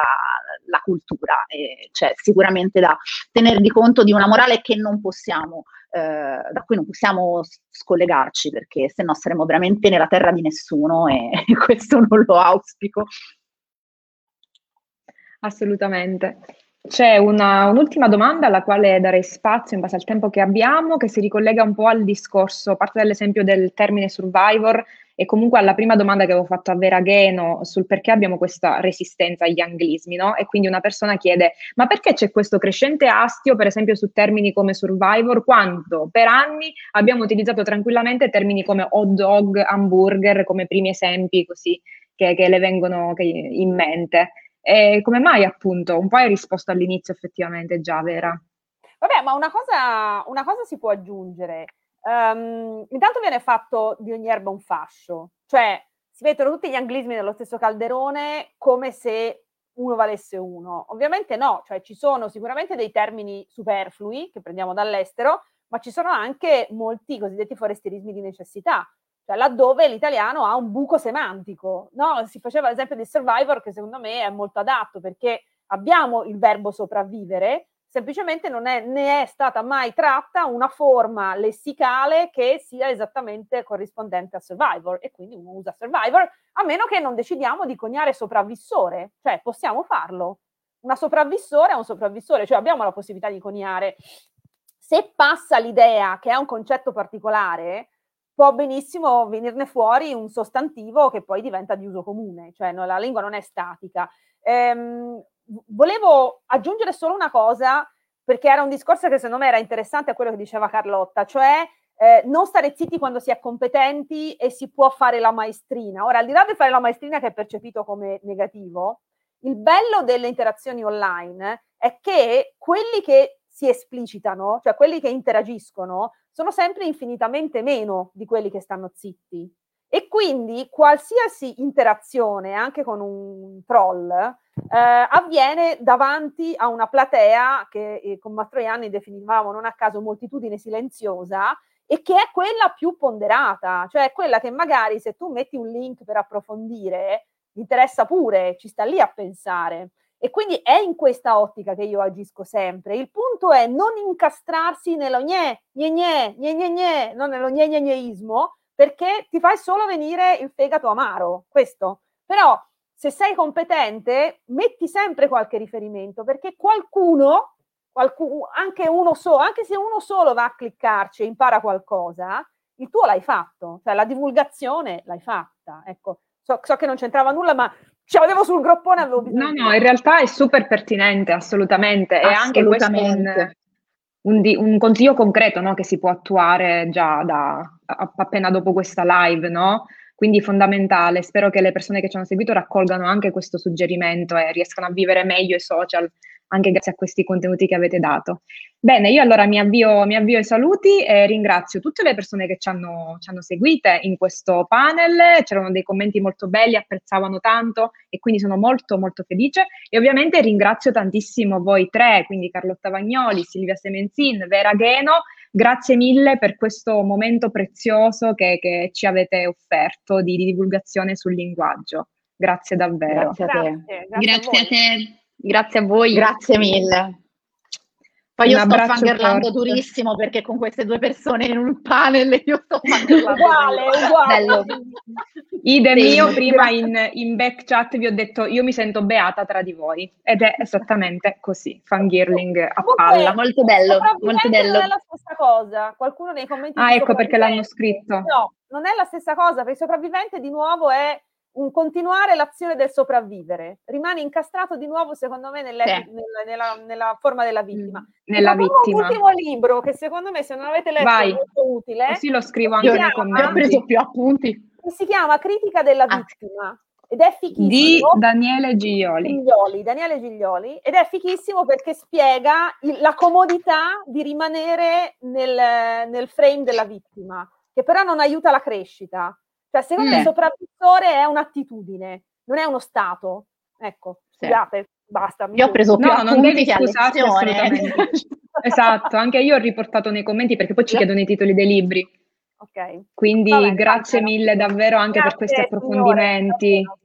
la cultura, e c'è sicuramente da tener di conto di una morale che non possiamo, eh, da cui non possiamo scollegarci perché se no saremo veramente nella terra di nessuno e questo non lo auspico. Assolutamente. C'è una, un'ultima domanda alla quale darei spazio in base al tempo che abbiamo, che si ricollega un po' al discorso, parte dall'esempio del termine survivor e comunque alla prima domanda che avevo fatto a Vera Gheno sul perché abbiamo questa resistenza agli anglismi, no? E quindi una persona chiede, ma perché c'è questo crescente astio, per esempio, su termini come survivor, quando per anni abbiamo utilizzato tranquillamente termini come hot dog, hamburger, come primi esempi così che, che le vengono in mente. E come mai appunto? Un po' hai risposto all'inizio effettivamente già, Vera. Vabbè, ma una cosa, una cosa si può aggiungere. Um, intanto viene fatto di ogni erba un fascio, cioè si mettono tutti gli anglismi nello stesso calderone come se uno valesse uno. Ovviamente no, cioè ci sono sicuramente dei termini superflui che prendiamo dall'estero, ma ci sono anche molti cosiddetti forestierismi di necessità, cioè laddove l'italiano ha un buco semantico. No? Si faceva l'esempio di survivor che secondo me è molto adatto perché abbiamo il verbo sopravvivere, semplicemente non è, ne è stata mai tratta una forma lessicale che sia esattamente corrispondente a survivor e quindi uno usa survivor a meno che non decidiamo di coniare sopravvissore, cioè possiamo farlo. Una sopravvissore è un sopravvissore, cioè abbiamo la possibilità di coniare. Se passa l'idea che è un concetto particolare, può benissimo venirne fuori un sostantivo che poi diventa di uso comune, cioè no, la lingua non è statica. Ehm, volevo aggiungere solo una cosa, perché era un discorso che secondo me era interessante a quello che diceva Carlotta, cioè eh, non stare zitti quando si è competenti e si può fare la maestrina. Ora, al di là di fare la maestrina che è percepito come negativo, il bello delle interazioni online è che quelli che si esplicitano, cioè quelli che interagiscono, sono sempre infinitamente meno di quelli che stanno zitti. E quindi qualsiasi interazione, anche con un troll, eh, avviene davanti a una platea che eh, con Mastroianni definivamo non a caso moltitudine silenziosa e che è quella più ponderata, cioè quella che magari se tu metti un link per approfondire, interessa pure, ci sta lì a pensare. E quindi è in questa ottica che io agisco sempre. Il punto è non incastrarsi nello gne, gne, gne, gne, gne, gne non nello gne, gne, gneismo, perché ti fai solo venire il fegato amaro, questo. Però se sei competente, metti sempre qualche riferimento, perché qualcuno, qualcuno anche uno solo, anche se uno solo va a cliccarci e impara qualcosa, il tuo l'hai fatto, cioè la divulgazione l'hai fatta. Ecco, so, so che non c'entrava nulla, ma ce l'avevo sul groppone, avevo bisogno. No, no, in realtà è super pertinente, assolutamente. E anche questo un, un, un consiglio concreto no, che si può attuare già da, appena dopo questa live, no? Quindi fondamentale. Spero che le persone che ci hanno seguito raccolgano anche questo suggerimento e riescano a vivere meglio i social anche grazie a questi contenuti che avete dato. Bene, io allora mi avvio, mi avvio ai saluti e ringrazio tutte le persone che ci hanno, ci hanno seguite in questo panel, c'erano dei commenti molto belli, apprezzavano tanto e quindi sono molto molto felice e ovviamente ringrazio tantissimo voi tre, quindi Carlotta Vagnoli, Silvia Semenzin, Vera Gheno, grazie mille per questo momento prezioso che, che ci avete offerto di, di divulgazione sul linguaggio. Grazie davvero. Grazie a te. Grazie, grazie a te. Grazie a voi. Grazie mille. Poi io Un sto fangirlando forte. durissimo perché con queste due persone in un panel io sto fangirlando. Uguale, uguale. Bello. Idem Sì, io prima in, in back chat vi ho detto io mi sento beata tra di voi ed è esattamente così, fangirling a palla. Molto bello, molto bello. Non è la stessa cosa. Qualcuno nei commenti Ah, di ecco perché l'hanno scritto. No, non è la stessa cosa, perché sopravvivente di nuovo è un continuare l'azione del sopravvivere. Rimane incastrato di nuovo, secondo me, Sì. nella, nella- nella forma della vittima. Nella vittima. Un ultimo libro che secondo me, se non avete letto, Vai. è molto utile. Così lo scrivo anche nei Io ho preso commenti. più appunti. Si chiama Critica della Ah. vittima ed è fichissimo. Di Daniele Giglioli. Giglioli, Daniele Giglioli, ed è fichissimo perché spiega il- la comodità di rimanere nel, nel frame della vittima, che però non aiuta la crescita. Cioè, secondo me Mm. il sopravvissore è un'attitudine, non è uno stato. Ecco, Sì. scusate, basta. mi Io ho preso più No, non devi scusarti assolutamente. Esatto, anche io ho riportato nei commenti perché poi ci chiedono i titoli dei libri. Ok. Quindi Vabbè, grazie basta. mille davvero anche per questi Grazie, approfondimenti. signore.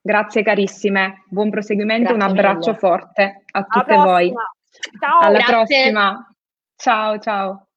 Grazie carissime, buon proseguimento, un Grazie abbraccio mille. forte a tutte voi. Ciao. Alla Grazie. prossima. Ciao ciao.